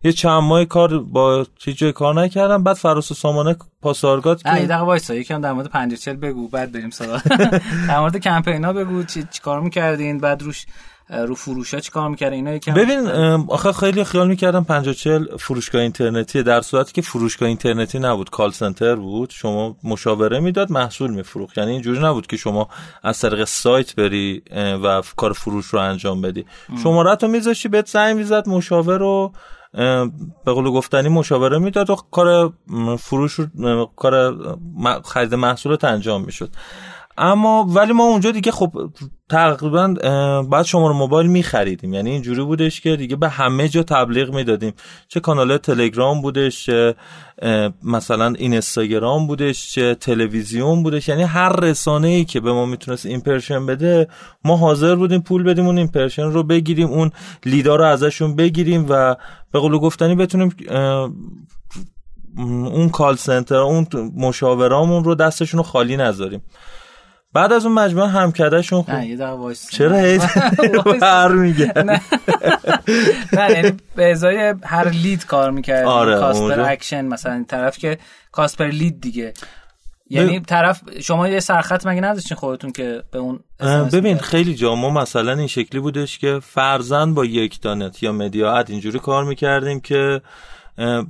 یه چند ماه کار با جای کار نکردم. بعد فراس و سامانه پاسارگاد که یه دقیقه وایسا. یکم در مورد 50 بگو. بعد بریم سراغ. در مورد کمپینا بگو. چی کار می‌کردین؟ بعد روش رو فروش ها چی کار می‌کرد اینا یکم ببین آخه خیلی خیال می‌کردم 50 40 فروشگاه اینترنتی در صورتی که فروشگاه اینترنتی نبود. کال سنتر بود. شما مشاوره می‌داد محصول میفروخت. یعنی اینجوری نبود که شما از طریق سایت بری و کار فروش رو انجام بدی. شماره تو میذاشی بهت زنگ می‌زد مشاور رو به قول گفتنی مشاوره می‌داد و کار فروش کار خرید محصولات انجام می‌شد. اما ولی ما اونجا دیگه خب تقریبا بعد شما موبایل میخریدیم. یعنی اینجوری بودش که دیگه به همه جا تبلیغ می‌دادیم. چه کانال تلگرام بودش مثلا اینستاگرام بودش چه تلویزیون بودش. یعنی هر رسانه ای که به ما می‌تونست ایمپرشن بده ما حاضر بودیم پول بدیم اون impression رو بگیریم اون lead ا رو ازشون بگیریم و به قول گفتنی بتونیم اون call center اون مشاورامون رو دستشون رو خالی نذاریم. بعد از اون مجموعه همکدهشون خوب نه یه دقیقه وایسا چرا هیچ هر میگه. نه. یعنی به ازای هر lead کار می‌کرد آره cost per action مثلا طرف که cost per lead دیگه. یعنی طرف شما یه سرخط مگه نداشتین خودتون که به اون ببین خیلی جا. ما مثلا این شکلی بودش که فرزن با یک دانت یا مدیاعت اینجوری کار می‌کردیم که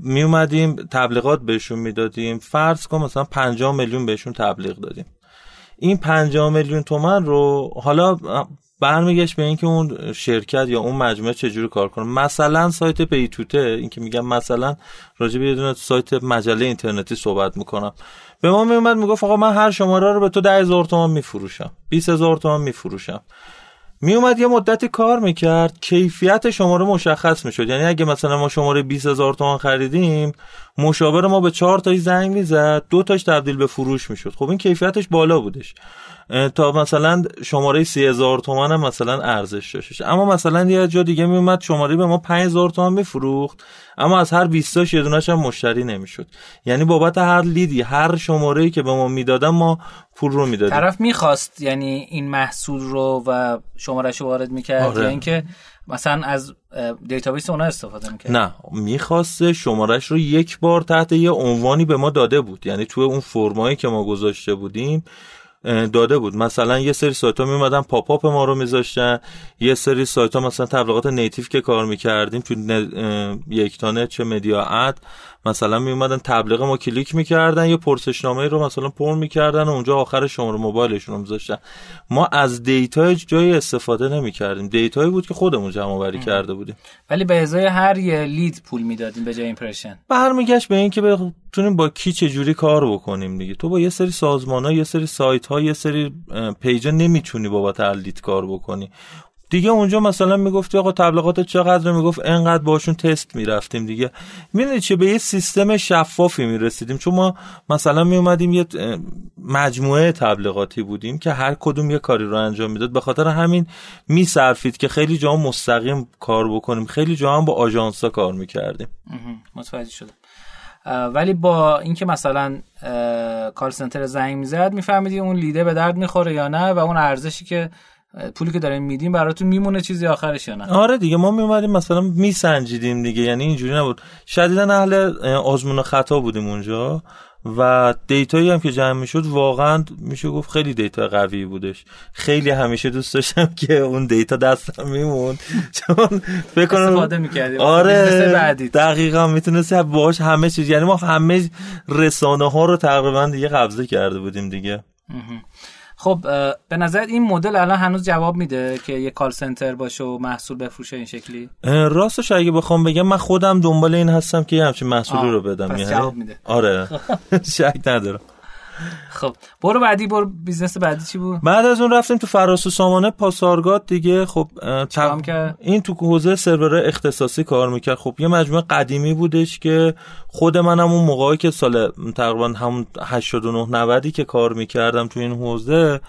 می اومدیم تبلیغات بهشون می‌دادیم. فرض کن مثلا 50 میلیون بهشون تبلیغ دادیم. این 50 میلیون تومن رو حالا برمیگشت به اینکه اون شرکت یا اون مجموعه چجوری کار کنه. مثلا سایت پیتوته این که میگم مثلا راجع به یه سایت مجله اینترنتی صحبت می‌کنم. به ما میومد می‌گفت آقا من هر شماره رو به تو 10000 تومان میفروشم 20000 تومان میفروشم. میومد یه مدتی کار می‌کرد کیفیت شماره مشخص می‌شد. یعنی اگه مثلا ما شماره 20000 تومان خریدیم مشاور ما به چهار تاش زنگ می‌زد دو تاش تبدیل به فروش می‌شد. خب این کیفیتش بالا بودش. تا مثلا شماره سی هزار تومن هم مثلا ارزش داشتش. اما مثلا یه جا دیگه میومد شماره به ما 5000 تومن میفروخت. اما از هر 20 تاش یه دونه‌ش هم مشتری نمی‌شد. یعنی بابت هر lead ی هر شماره‌ای که به ما می‌دادن ما پول رو می‌دادیم. طرف می‌خواست یعنی این محصول رو و شمارش رو وارد می‌کرد آره. یا اینکه مثلا از database اونا استفاده می‌کرد. نه می‌خواسته شمارش رو یک بار تحت یه عنوانی به ما داده بود. یعنی توی اون فرم‌هایی که ما گذاشته بودیم داده بود. مثلا یه سری سایت ها میومدن pop up ما رو میذاشتن. یه سری سایت ها مثلا تبلیغات native که کار می‌کردیم تو یکتانت چه مدیااد مثلا می اومدن تبلیغ ما کلیک می‌کردن یه پرسشنامه رو مثلا پر می‌کردن و اونجا آخر شماره موبایلشون رو میذاشتن. ما از data جایی استفاده نمی‌کردیم. data یی بود که خودمون جمع آوری کرده بودیم. ولی به ازای هر یه lead پول می‌دادیم به جای impression. برمیگشت به اینکه بتونیم با کی چه جوری کار بکنیم دیگه. تو با یه سری سازمان ها یه سری سایت ها یه سری پیجا نمی‌تونی بابت لید کار بکنی. دیگه اونجا مثلا می‌گفتی آقا تبلیغات چقدر می‌گفت؟ انقدر باشون تست می‌رفتیم دیگه. می‌دونی چه به یه سیستم شفافی می‌رسیدیم. چون ما مثلا میومدیم یه مجموعه تبلیغاتی بودیم که هر کدوم یه کاری رو انجام می‌داد. به خاطر همین میصرفید که خیلی جا مستقیم کار بکنیم. خیلی جا هم با آژانسا کار می‌کردیم. متوجه شدم. ولی با اینکه مثلا call center زنگ می‌زد میفهمیدی اون lead ه به درد می‌خوره یا نه و اون ارزشی که پولی که داریم میدیم براتون میمونه چیزی آخرش یا نه؟ آره دیگه ما میومدیم مثلا میسنجیدیم دیگه یعنی اینجوری نبود. شدیدا اهل آزمون خطا بودیم اونجا و data یی هم که جمع می‌شد واقعا میشه گفت خیلی data قوی بودش. خیلی همیشه دوست داشتم که اون data دستم میموند چون فکر کنم استفاده می‌کردیم. آره دقیقا می‌تونست باش همه چیز یعنی ما همه رسانه ها رو تقریبا دیگه قبضه کرده بودیم دیگه. خب به نظرت این مدل الان هنوز جواب میده که یه call center باشه و محصول بفروشه این شکلی؟ راستش اگه بخوام بگم من خودم دنبال این هستم که یه همچین محصولی رو بدم. پس جواب میده. آره. شک ندارم. خب برو بعدی برو. business بعدی چی بود؟ بعد از اون رفتیم تو فراسو سامانه پاسارگاد دیگه. خب. که این تو حوزه سرور اختصاصی کار می‌کرد. خب یه مجموعه قدیمی بودش که خود منم اون موقعی که سال تقریبا همون 89 90 که کار می‌کردم تو این حوزه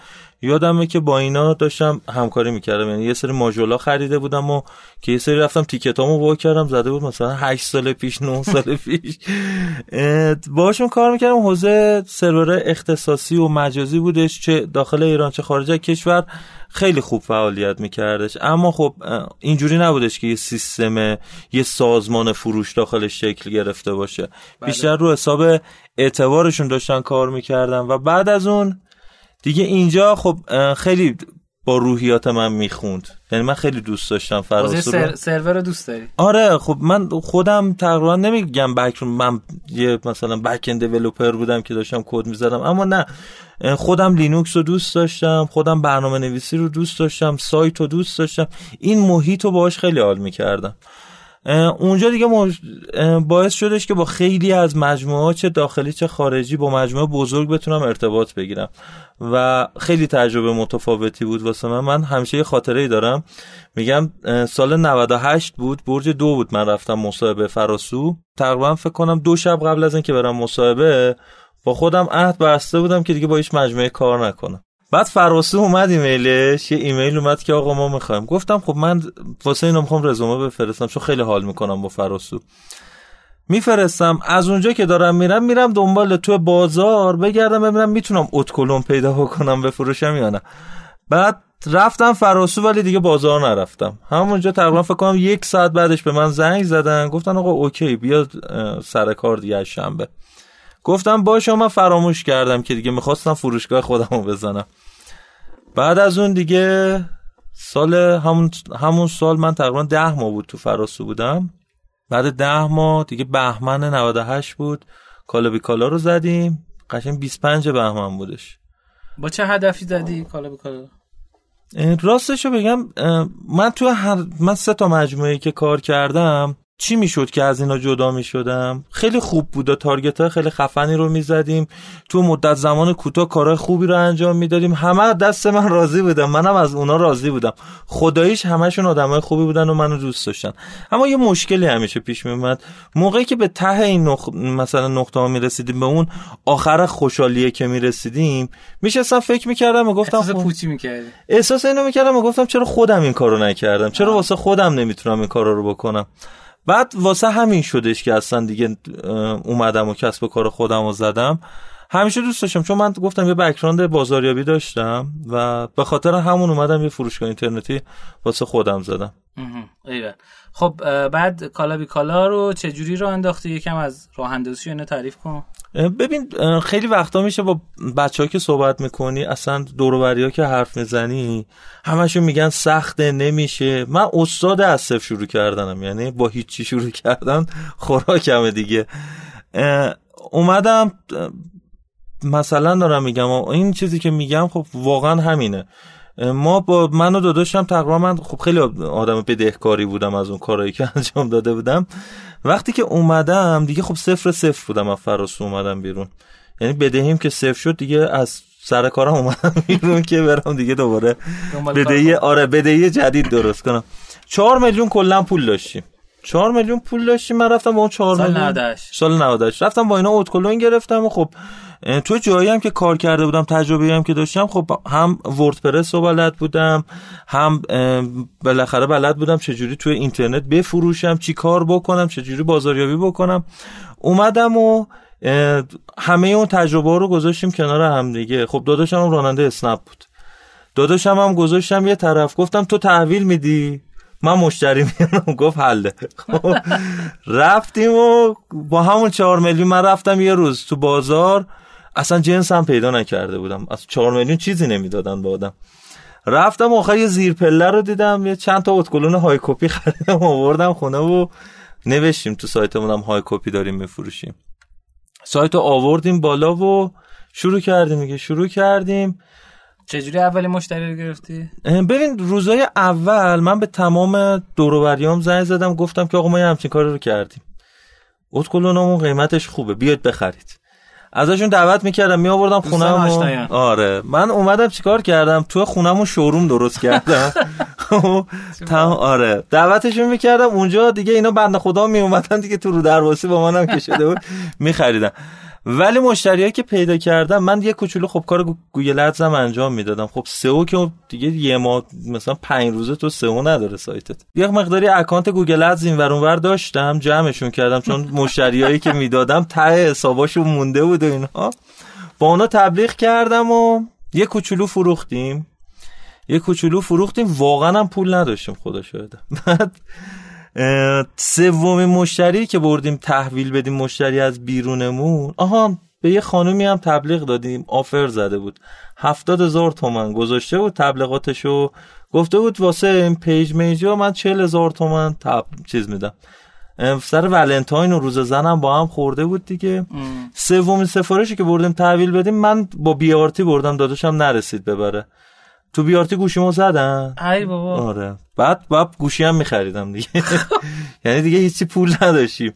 یادمه که با اینا داشتم همکاری می‌کردم. یعنی یه سری ماژولا خریده بودم و که یه سری رفتم تیکتامو وا کردم زده بود مثلا 8 سال پیش 9 سال پیش. باشون کار می‌کردم. حوزه سرور اختصاصی و مجازی بودش چه داخل ایران چه خارج کشور. خیلی خوب فعالیت میکردش. اما خب اینجوری نبودش که یه سیستم یه سازمان فروش داخلش شکل گرفته باشه. بله. بیشتر رو حساب اعتبارشون داشتن کار می‌کردن و بعد از اون دیگه اینجا خب خیلی با روحیات من می‌خوند. یعنی من خیلی دوست داشتم فراسو سر... سرور دوست داری؟ آره خب من خودم تقریبا نمیگم back من یه مثلا back-end developer بودم که داشتم کد می‌زدم اما نه. خودم لینوکس رو دوست داشتم خودم برنامه نویسی رو دوست داشتم سایت رو دوست داشتم. این محیط رو باهاش خیلی حال می‌کردم. اونجا دیگه باعث شدش که با خیلی از مجموعه چه داخلی چه خارجی با مجموعه بزرگ بتونم ارتباط بگیرم. و خیلی تجربه متفاوتی بود واسه من. من همیشه یه خاطره ای دارم. میگم سال 98 بود برج دو بود من رفتم مصاحبه فراسو. تقریبا فکر کنم دو شب قبل از اینکه برم مصاحبه با خودم عهد بسته بودم که دیگه با هیچ مجموعه کار نکنم. بعد فراسو اومد ایمیلش یه ایمیل اومد که آقا ما می‌خوایم. گفتم خب من واسه اینا می‌خوام رزومه بفرستم چون خیلی حال می‌کنم با فراسو. میفرستم. از اونجا که دارم میرم میرم دنبال تو بازار بگردم ببینم می‌تونم اتکلون پیدا بکنم بفروشم یا نه. بعد رفتم فراسو ولی دیگه بازار نرفتم. همونجا تقریبا فکر کنم یک ساعت بعدش به من زنگ زدن. گفتن آقا اوکی بیا سر کار دیگه شنبه. گفتم باشه من فراموش کردم که دیگه می‌خواستم فروشگاه خودم رو بزنم. بعد از اون دیگه سال همون, همون سال من تقریبا ده ماه بود تو فراسو بودم. بعد ده ماه دیگه بهمن 98 بود. کالا بی کالا رو زدیم. قشنگ 25 بهمن بودش. با چه هدفی زدی کالا بی کالا راستشو بگم من تو هر من سه تا مجموعه که کار کردم چی می‌شد که از اینا جدا می‌شدم؟ خیلی خوب بود تارگت ها خیلی خفنی رو می‌زدیم. تو مدت زمان کوتاه کارهای خوبی رو انجام می‌دادیم. همه دست من راضی بودم منم از اونا راضی بودم. خداییش همشون آدمای خوبی بودن و منو دوست داشتن. اما یه مشکلی همیشه پیش میومد موقعی که به ته این نخ... مثلا نقطه ها می‌رسیدیم به اون آخر خوشحالیه که می‌رسیدیم میشستم فکر می‌کردم و گفتم احساس خب پوچی می‌کردی. احساس اینو می‌کردم و گفتم چرا خودم این کارو نکردم؟ چرا واسه خودم نمی‌تونم این کارا رو بکنم؟ بعد واسه همین شدش که اصلا دیگه اومدم و کسب و کار خودم رو زدم. همیشه دوست داشتم چون من گفتم یه بکراند بازاریابی داشتم و به خاطر همون اومدم یه فروشگاه اینترنتی واسه خودم زدم. ایوه خب بعد کالا بی کالا رو چجوری رو انداختی؟ یکم از راه اندازی تعریف کن. ببین خیلی وقتا میشه با بچه ها که صحبت می‌کنی اصلا دوروبری ها که حرف می‌زنی همشون میگن سخته نمیشه. من استاد از صفر شروع کردنم یعنی با هیچی شروع کردن خوراکمه دیگه. اومدم مثلا دارم میگم این چیزی که میگم خب واقعا همینه. ما با من و داداشم تقریبا من خب خیلی آدم بدهکاری بودم از اون کارهایی که انجام داده بودم. وقتی که اومدم دیگه خب صفر صفر بودم از فراس اومدم بیرون. یعنی بدهیم که صفر شد دیگه از سر کارم اومدم بیرون که برم دیگه دوباره بدهی آره بدهی جدید درست کنم. چهار میلیون کلا پول داشتیم. چهار میلیون پول داشتیم من رفتم با اون چهار سال میلیون 98 سال 98 رفتم با اینا اوتکلون گرفتم و خب تو جایی هم که کار کرده بودم تجربه هم که داشتم خب هم وردپرس رو بلد بودم هم بالاخره بلد بودم چجوری توی اینترنت بفروشم چی کار بکنم چجوری بازاریابی بکنم. اومدم و همه اون تجربه رو گذاشتیم کنار هم دیگه. خب داداشم هم راننده اسنپ بود. داداشم هم گذاشتم یه طرف. گفتم تو تحویل میدی؟ من مشتری میارم گفت حله. خب رفتیم و با همون چهار میلیون من رفتم یه روز تو بازار. اصلا جنس هم پیدا نکرده بودم. از چهار میلیون چیزی نمی‌دادن به آدم. رفتم آخر یه زیر پله رو دیدم یه چند تا اتکلون های کپی خریدم آوردم خونه و نوشتیم تو سایتمون هم های کپی داریم میفروشیم. سایت رو آوردیم بالا و شروع کردیم میگه شروع کردیم. چجوری اولی مشتری رو گرفتی؟ ببین روزای اول من به تمام دوروبریام زنگ زدم گفتم که آقا ما یه همچین کاری رو کردیم. اتکلونمون قیمتش خوبه بیاید بخرید. ازشون دعوت می‌کردم می آوردم خونم آره. من اومدم چیکار کردم؟ تو خونمون شوروم درست کردم. تم... آره. دعوتشون می‌کردم اونجا دیگه اینا بنده خدا می اومدن دیگه تو رو درواسی با منم که شده بود میخریدم ولی مشتریایی که پیدا کردم من یه کوچولو خب کار Google Ads م انجام می‌دادم. خب SEO که دیگه یه ماه مثلا پنج روزه تو SEO نداره سایتت. یه مقداری account Google Ads این ور اونور داشتم جمعشون کردم چون مشتریایی که می‌دادم ته حساباشون مونده بود و اینها با اونا تبلیغ کردم و یه کوچولو فروختیم. یه کوچولو فروختیم واقعا هم پول نداشتیم خدا شاهده بعد سومین مشتری که بردیم تحویل بدیم مشتری از بیرونمون آها به یه خانومی هم تبلیغ دادیم offer زده بود. هفتاد هزار تومن گذاشته بود تبلیغاتشو. گفته بود واسه این page میجا من چهل هزار تومن تب... چیز میدم. سر ولنتاین و روز زنم با هم خورده بود دیگه. سومین سفارشی که بردیم تحویل بدیم من با BRT بردم داداشم نرسید ببره. تو BRT گوشیمو زدن؟ ای بابا. آره. بعد بعد گوشی هم میخریدم دیگه. یعنی دیگه هیچی پول نداشتیم.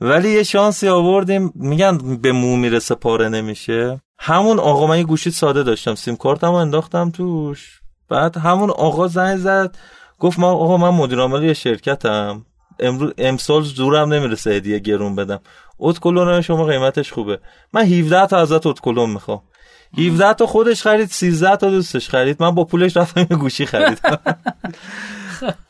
ولی یه شانسی آوردیم. میگن به مو می‌رسه پاره نمیشه. همون آقا من یه گوشی ساده داشتم. سیم کارتمو انداختم توش. بعد همون آقا زنگ زد. گفت ما آقا من مدیر عامل یه شرکتم. امروز امسال زورم نمی‌رسه هدیه گرون بدم. اتکلون شما قیمتش خوبه. من 17 تا ازت اتکلون می‌خوام. 17 تا خودش خرید 13 تا دوستش خرید. من با پولش رفتم یه گوشی خریدم.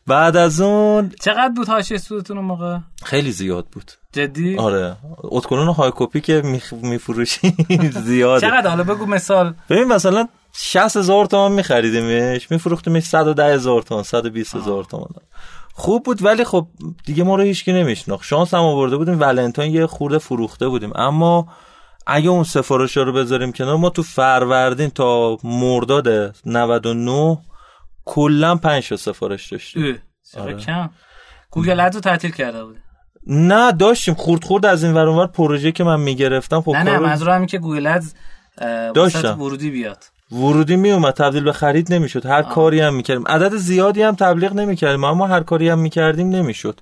بعد از اون چقدر بود حاشیه سودتون اون موقع؟ خیلی زیاد بود. جدی؟ آره. اتکلون های کپی که میفروشی زیاده. چقدر؟ حالا بگو مثال. ببین مثلا 60 هزار تومان میخریدیمش میفروختیمش 110 هزار تومان 120 هزار تومان. خوب بود ولی خب دیگه ما رو هیچکی نمیشناخت. شانس هم آورده بودیم ولنتاین یه خورده فروخته بودیم. اما اگه اون سفارش رو بذاریم کنار ما تو فروردین تا مرداد 99 کلا 5 تا سفارش داشتیم. آره. کم. Google Ads رو تعطیل کرده بود نه داشتیم. خورد خورد از این ور پروژه که من می‌گرفتم خب نه نه منظورم اینه که Google Ads داشتم. ورودی بیاد. ورودی می اومد تبدیل به خرید نمی‌شد. هر آه. کاری هم می‌کردیم. عدد زیادی هم تبلیغ نمی‌کردیم اما هر کاری هم می‌کردیم نمی‌شد.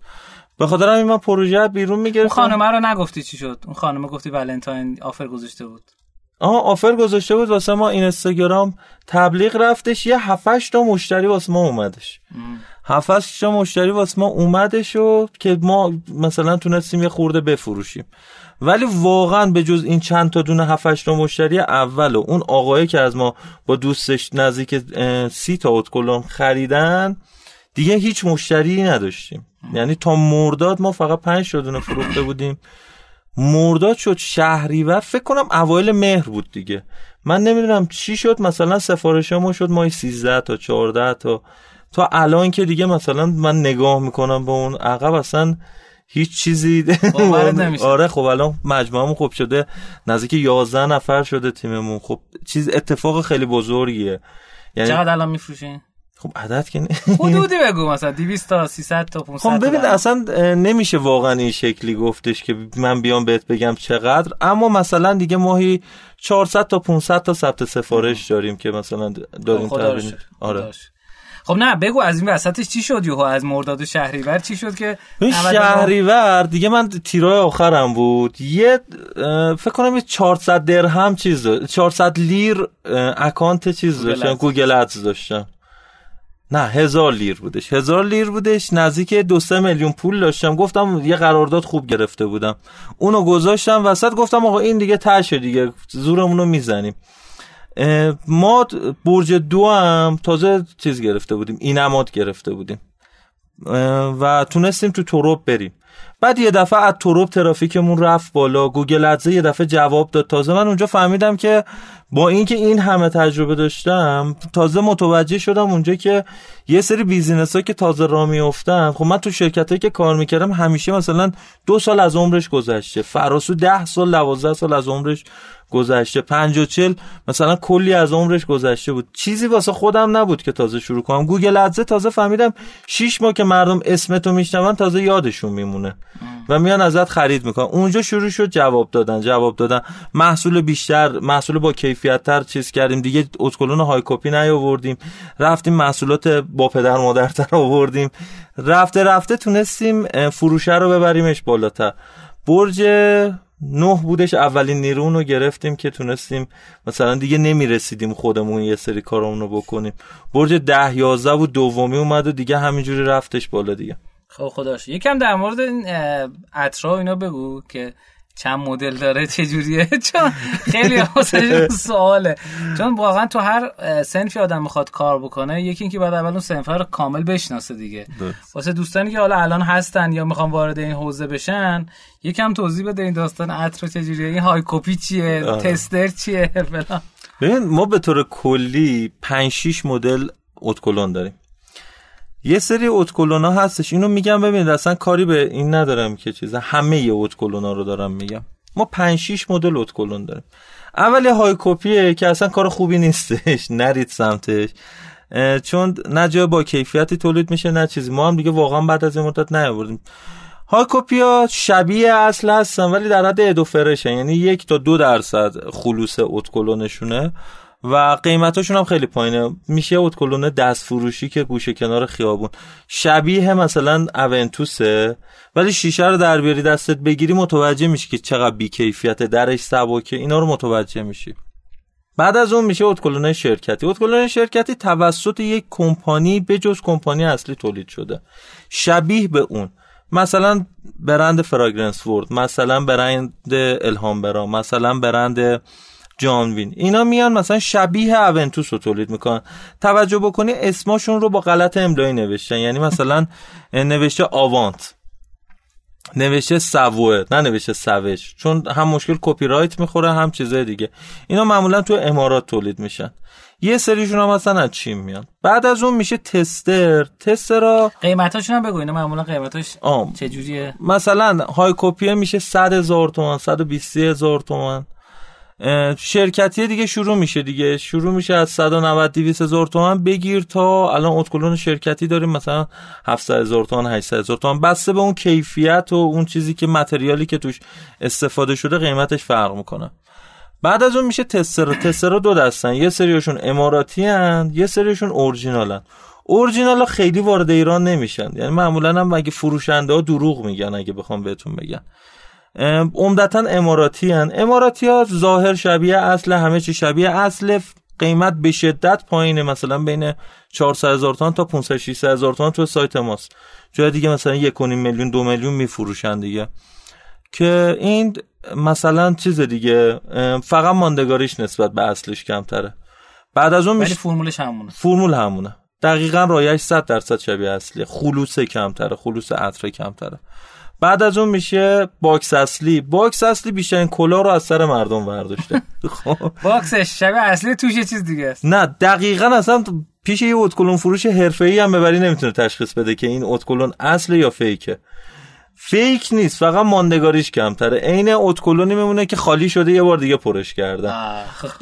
به خاطر همین من پروژه بیرون اون می‌گرفتم خانمه رو نگفتی چی شد؟ اون خانمه گفتی ولنتاین offer گذاشته بود. آها آفر گذاشته بود واسه ما اینستاگرام تبلیغ رفتش یه هفتش تا مشتری واسه ما اومدش. هفتش تا مشتری واسه ما اومدش و که ما مثلا تونستیم یه خورده بفروشیم. ولی واقعا به جز این چند تا دونه هفتش تا مشتری اول و اون آقایی که از ما با دوستش نزدیک سی تا اتکلون خریدن دیگه هیچ مشتری نداشتیم. یعنی تا مرداد ما فقط پنج تا دونه فروخته بودیم. مرداد شد شهریور. فکر کنم اوایل مهر بود دیگه. من نمی‌دونم چی شد. مثلا سفارش ما شد مای 13 تا 14 تا. تا الان که دیگه مثلا من نگاه می‌کنم به اون عقب اصلا هیچ چیزی. آره خب الان مجموعمون خوب شده. نزدیک 11 نفر شده تیممون. خب چیز اتفاق خیلی بزرگیه. یعنی چقدر الان میفروشین؟ خب عدد که نه. حدودی بگو مثلا 200 تا 300 تا 500 خب ببین اصلا نمیشه واقعا این شکلی گفتش که من بیام بهت بگم چقدر. اما مثلا دیگه ماهی 400 تا 500 تا ثبت سفارش داریم که مثلا داریم شکر. آره. شکر. خب نه بگو از این وسطش چی شد یهو؟ از مرداد و شهریور چی شد که این 99 شهریور دیگه من تیرای آخرم بود. یه فکر کنم یه 400 درهم چیز دا- 400 لیر account چیز داشتم. Google Ads داشتم نه هزار لیر بودش. هزار لیر بودش نزدیک دو سه میلیون پول داشتم. گفتم یه قرارداد خوب گرفته بودم. اونو گذاشتم وسط گفتم آقا این دیگه تهشه دیگه زورمونو می‌زنیم. ما برج دو هم تازه چیز گرفته بودیم اینماد گرفته بودیم. و تونستیم تو ترب بریم. بعد یه دفعه از ترب ترافیکمون رفت بالا. Google Ads یه دفعه جواب داد. تازه من اونجا فهمیدم که با اینکه این همه تجربه داشتم تازه متوجه شدم اونجا که یه سری business ها که تازه را میافتن خب من تو شرکت که کار می‌کردم همیشه مثلا دو سال از عمرش گذشته. فراسو ده سال دوازده سال از عمرش گذشته. پنج و چل مثلا کلی از عمرش گذشته بود. چیزی واسه خودم نبود که تازه شروع کنم. Google Ads تازه فهمیدم شیش ماه که مردم اسمتو میشنون تازه یادشون میمونه. و میان ازت خرید می‌کنن. اونجا شروع شد جواب دادن جواب دادن. محصول بیشتر محصول با کیفیت تر چیز کردیم. دیگه اتکلون های کپی نیاوردیم. رفتیم محصولات با پدر مادرتر آوردیم. رفته رفته تونستیم فروشه رو ببریمش بالاتر. برج نه بودش اولین نیرون رو گرفتیم که تونستیم مثلا دیگه نمی‌رسیدیم خودمون یه سری کارمون رو بکنیم. برج ده یازده بود دومی اومد و دیگه همینجوری رفتش بالا دیگه. خب خداش. یکم در مورد این و اینا بگو که چند مدل داره چه جوریه؟ چون خیلی واسه سواله. چون واقعا تو هر سنفی آدم می‌خواد کار بکنه یکی اینکه بعد اول اون سنف رو کامل بشناسه دیگه. واسه دوستانی که حالا الان هستن یا می‌خوان وارد این حوزه بشن یکم توضیح بده این داستان عطر چه جوریه این های کپی چیه. تستر چیه فلان. ببین ما به طور کلی 5 6 مدل اتکلون داریم. یه سری اتکلون ها هستش. اینو میگم ببینید اصلا کاری به این ندارم که چیزا همه ها رو دارم میگم. ما 5 6 مدل اتکلون داریم. اول های کپیه که اصلا کار خوبی نیستش. نرید سمتش. چون نه جای با کیفیتی تولید میشه نه چیزی. ما هم دیگه واقعا بعد از این مدت نیاوردیم. های کپی شبیه اصل هستن ولی در حد ادو فرشن یعنی یک تا دو درصد خلوص اتکلونشونه و قیمتاشون هم خیلی پایینه. میشه اتکلون دست فروشی که گوشه کنار خیابون. شبیه مثلا اونتوسه ولی شیشه رو در بیاری دستت بگیری متوجه میشی که چقدر بیکیفیت درش سبکه. اینا رو متوجه میشی. بعد از اون میشه اتکلون شرکتی. اتکلون شرکتی توسط یک کمپانی به جز کمپانی اصلی تولید شده. شبیه به اون. مثلا برند فراگرنس وورد مثلا برند الهام برا مثلا برند جان وین. اینا میان مثلا شبیه اونتوس رو تولید می‌کنن. توجه بکنی اسماشون رو با غلط املایی نوشتن. یعنی مثلا نوشته آوانت. نوشته سووه نه نوشته سوش. چون هم مشکل کپی رایت می‌خوره هم چیزای دیگه. اینا معمولا تو امارات تولید میشن. یه سریشون هم مثلا از چین میان. بعد از اون میشه تستر. تستر را قیمتاشون هم بگو اینا معمولا قیمتاش آم. چه جوریه مثلا های کپیه میشه 100 هزار تومن 120 هزار تومن شرکتی دیگه شروع میشه دیگه. شروع میشه از 190 200 هزار تومن بگیر تا الان اتکلون شرکتی داریم مثلا 700 هزار تومن 800 هزار تومن بسته به اون کیفیت و اون چیزی که متریالی که توش استفاده شده قیمتش فرق می‌کنه. بعد از اون میشه تستر تستر دو دستن. یه سریشون اماراتی هن یه سریشون اورجینالن. اورجینال خیلی وارد ایران نمیشن. یعنی معمولا هم اگه فروشنده ها دروغ میگن اگه بخوام بهتون بگن عمدتا اماراتی هن اماراتی ها ظاهر شبیه اصل همه چی شبیه اصل. قیمت به شدت پایینه مثلا بین 400 هزار تومان تا 500 600 هزار تومان تو سایت ماست. جای دیگه مثلا 1.5 میلیون دو میلیون میفروشن دیگه. که این مثلا چیز دیگه فقط ماندگاریش نسبت به اصلش کمتره. بعد از اون میشه فرمولش همونه. فرمول همونه. دقیقا رایش 100 درصد شبیه اصلی خلوص کمتره خلوص عطر کمتره. بعد از اون میشه box اصلی. box اصلی بیشترین کلاه رو از سر مردم برداشته خب. box ش شبیه اصلی توش یه چیز دیگه است. نه دقیقا اصلا پیش یه ادکلن فروش حرفه‌ای هم ببری نمی‌تونه تشخیص بده که این ادکلن اصل یا fake ه. fake نیست فقط ماندگاریش کمتره. عین ادکلنی میمونه که خالی شده یه بار دیگه پرش کردن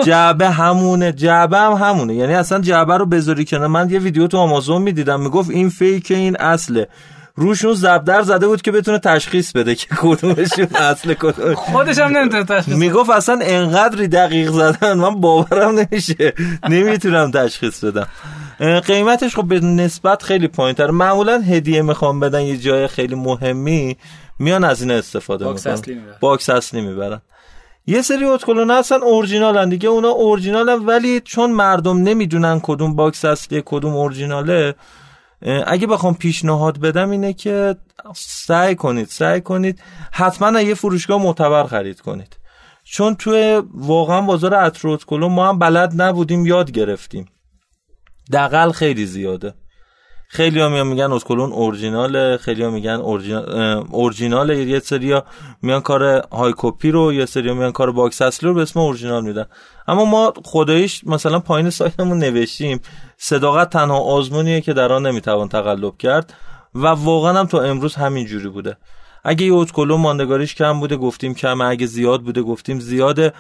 جعبه همونه جعبه هم همونه. یعنی اصلا جعبه رو بذاری کنه من یه ویدیو تو آمازون می‌دیدم می‌گفت این fake این اصله. روشون ضربدر زده بود که بتونه تشخیص بده که کدومشون اصل کدوم. خودش هم نمی‌تونه تشخیص می‌گفت اصلا انقدری دقیق زدن من باورم نمیشه. نمی‌تونم تشخیص بدم. قیمتش خب به نسبت خیلی پایین تر معمولا هدیه می‌خوام بدن یه جای خیلی مهمی میان از این استفاده box می‌کنن. box اصلی می‌برن. یه سری ادکلن هستن اورجینالن دیگه اونا اورجینالن ولی چون مردم نمی‌دونن کدوم box اصلی کدوم اورجیناله اگه بخوام پیشنهاد بدم اینه که سعی کنید سعی کنید حتما یه فروشگاه معتبر خرید کنید. چون توی واقعا بازار عطر که ما هم بلد نبودیم یاد گرفتیم. دغل خیلی زیاده. خیلی ها میان میگن ادکلن اورجیناله خیلی ها میگن اورجیناله. یه سری ها میان کار های کپی رو یه سری ها میان کار box اصلی رو به اسم اورجینال میدن. اما ما خداییش مثلا پایین سایتمون نوشتیم صداقت تنها آزمونیه که در آن نمی‌توان تقلب کرد و واقعا هم تا امروز همین جوری بوده. اگه یه اتکلو ماندگاریش کم بوده گفتیم کمه. اگه زیاد بوده گفتیم زیاده.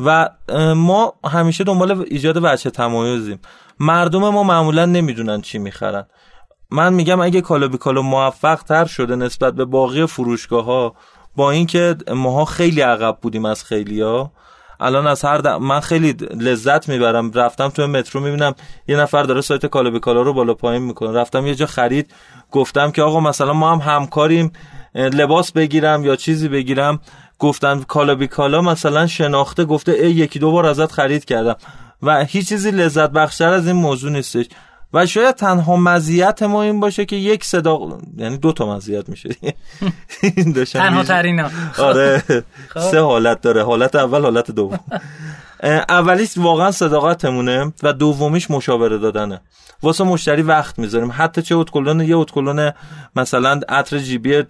و ما همیشه دنبال ایجاد بچه تمایزیم. مردم ما معمولا نمی‌دونن چی می‌خرن. من میگم اگه کالا بی کالا موفق تر شده نسبت به باقی فروشگاه ها با اینکه ماها خیلی عقب بودیم از خیلی ها الان از هر من خیلی لذت می‌برم. رفتم تو مترو می‌بینم یه نفر داره سایت کالا بی کالا رو بالا پایین می‌کنه. رفتم یه جا خرید گفتم که آقا مثلا ما هم همکاریم لباس بگیرم یا چیزی بگیرم. گفتن کالا بی کالا مثلا شناخته گفته ای یکی دو بار ازت خرید کردم. و هیچ چیزی لذت بخشتر از این موضوع نیستش. و شاید تنها مزیت ما این باشه که یک صدا یعنی دو تا مزیت میشه. تنها ترینا آره. خب. سه حالت داره. حالت اول حالت دوم. اولیش واقعا صداقتمونه و دومیش مشاوره دادنه. واسه مشتری وقت می‌ذاریم. حتی چه اتکلون یه اتکلون مثلا عطر جیبی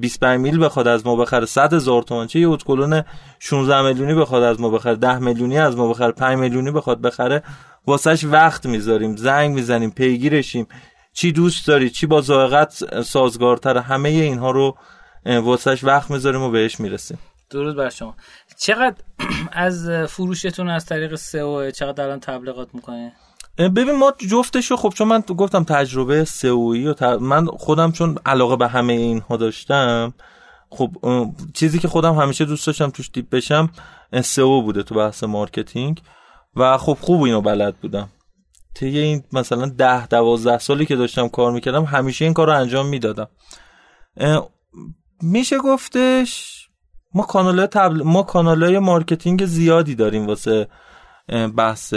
25 میل بخواد از ما بخره 100 هزار تومان. چه یه اتکلون 16 میلیونی بخواد از ما بخره 10 میلیونی از ما بخره 5 میلیونی بخواد بخره. واسهش وقت می‌ذاریم. زنگ می‌زنیم پیگیرشیم. چی دوست داری؟ چی با ذائقت سازگارتر همه اینها رو واسهش وقت می‌ذاریم و بهش می‌رسیم. درود بر شما. چقدر از فروشتون از طریق SEO چقدر الان تبلیغات می‌کنه ببین ما جفتشو خب چون من گفتم تجربه SEO یی و من خودم چون علاقه به همه اینها داشتم خب چیزی که خودم همیشه دوست داشتم توش deep بشم SEO بوده تو بحث marketing و خب خوب اینو بلد بودم. طی این مثلا ده دوازده سالی که داشتم کار می‌کردم همیشه این کار رو انجام می‌دادم. میشه گفتش ما کانال تبل... ما کانال marketing زیادی داریم واسه بحث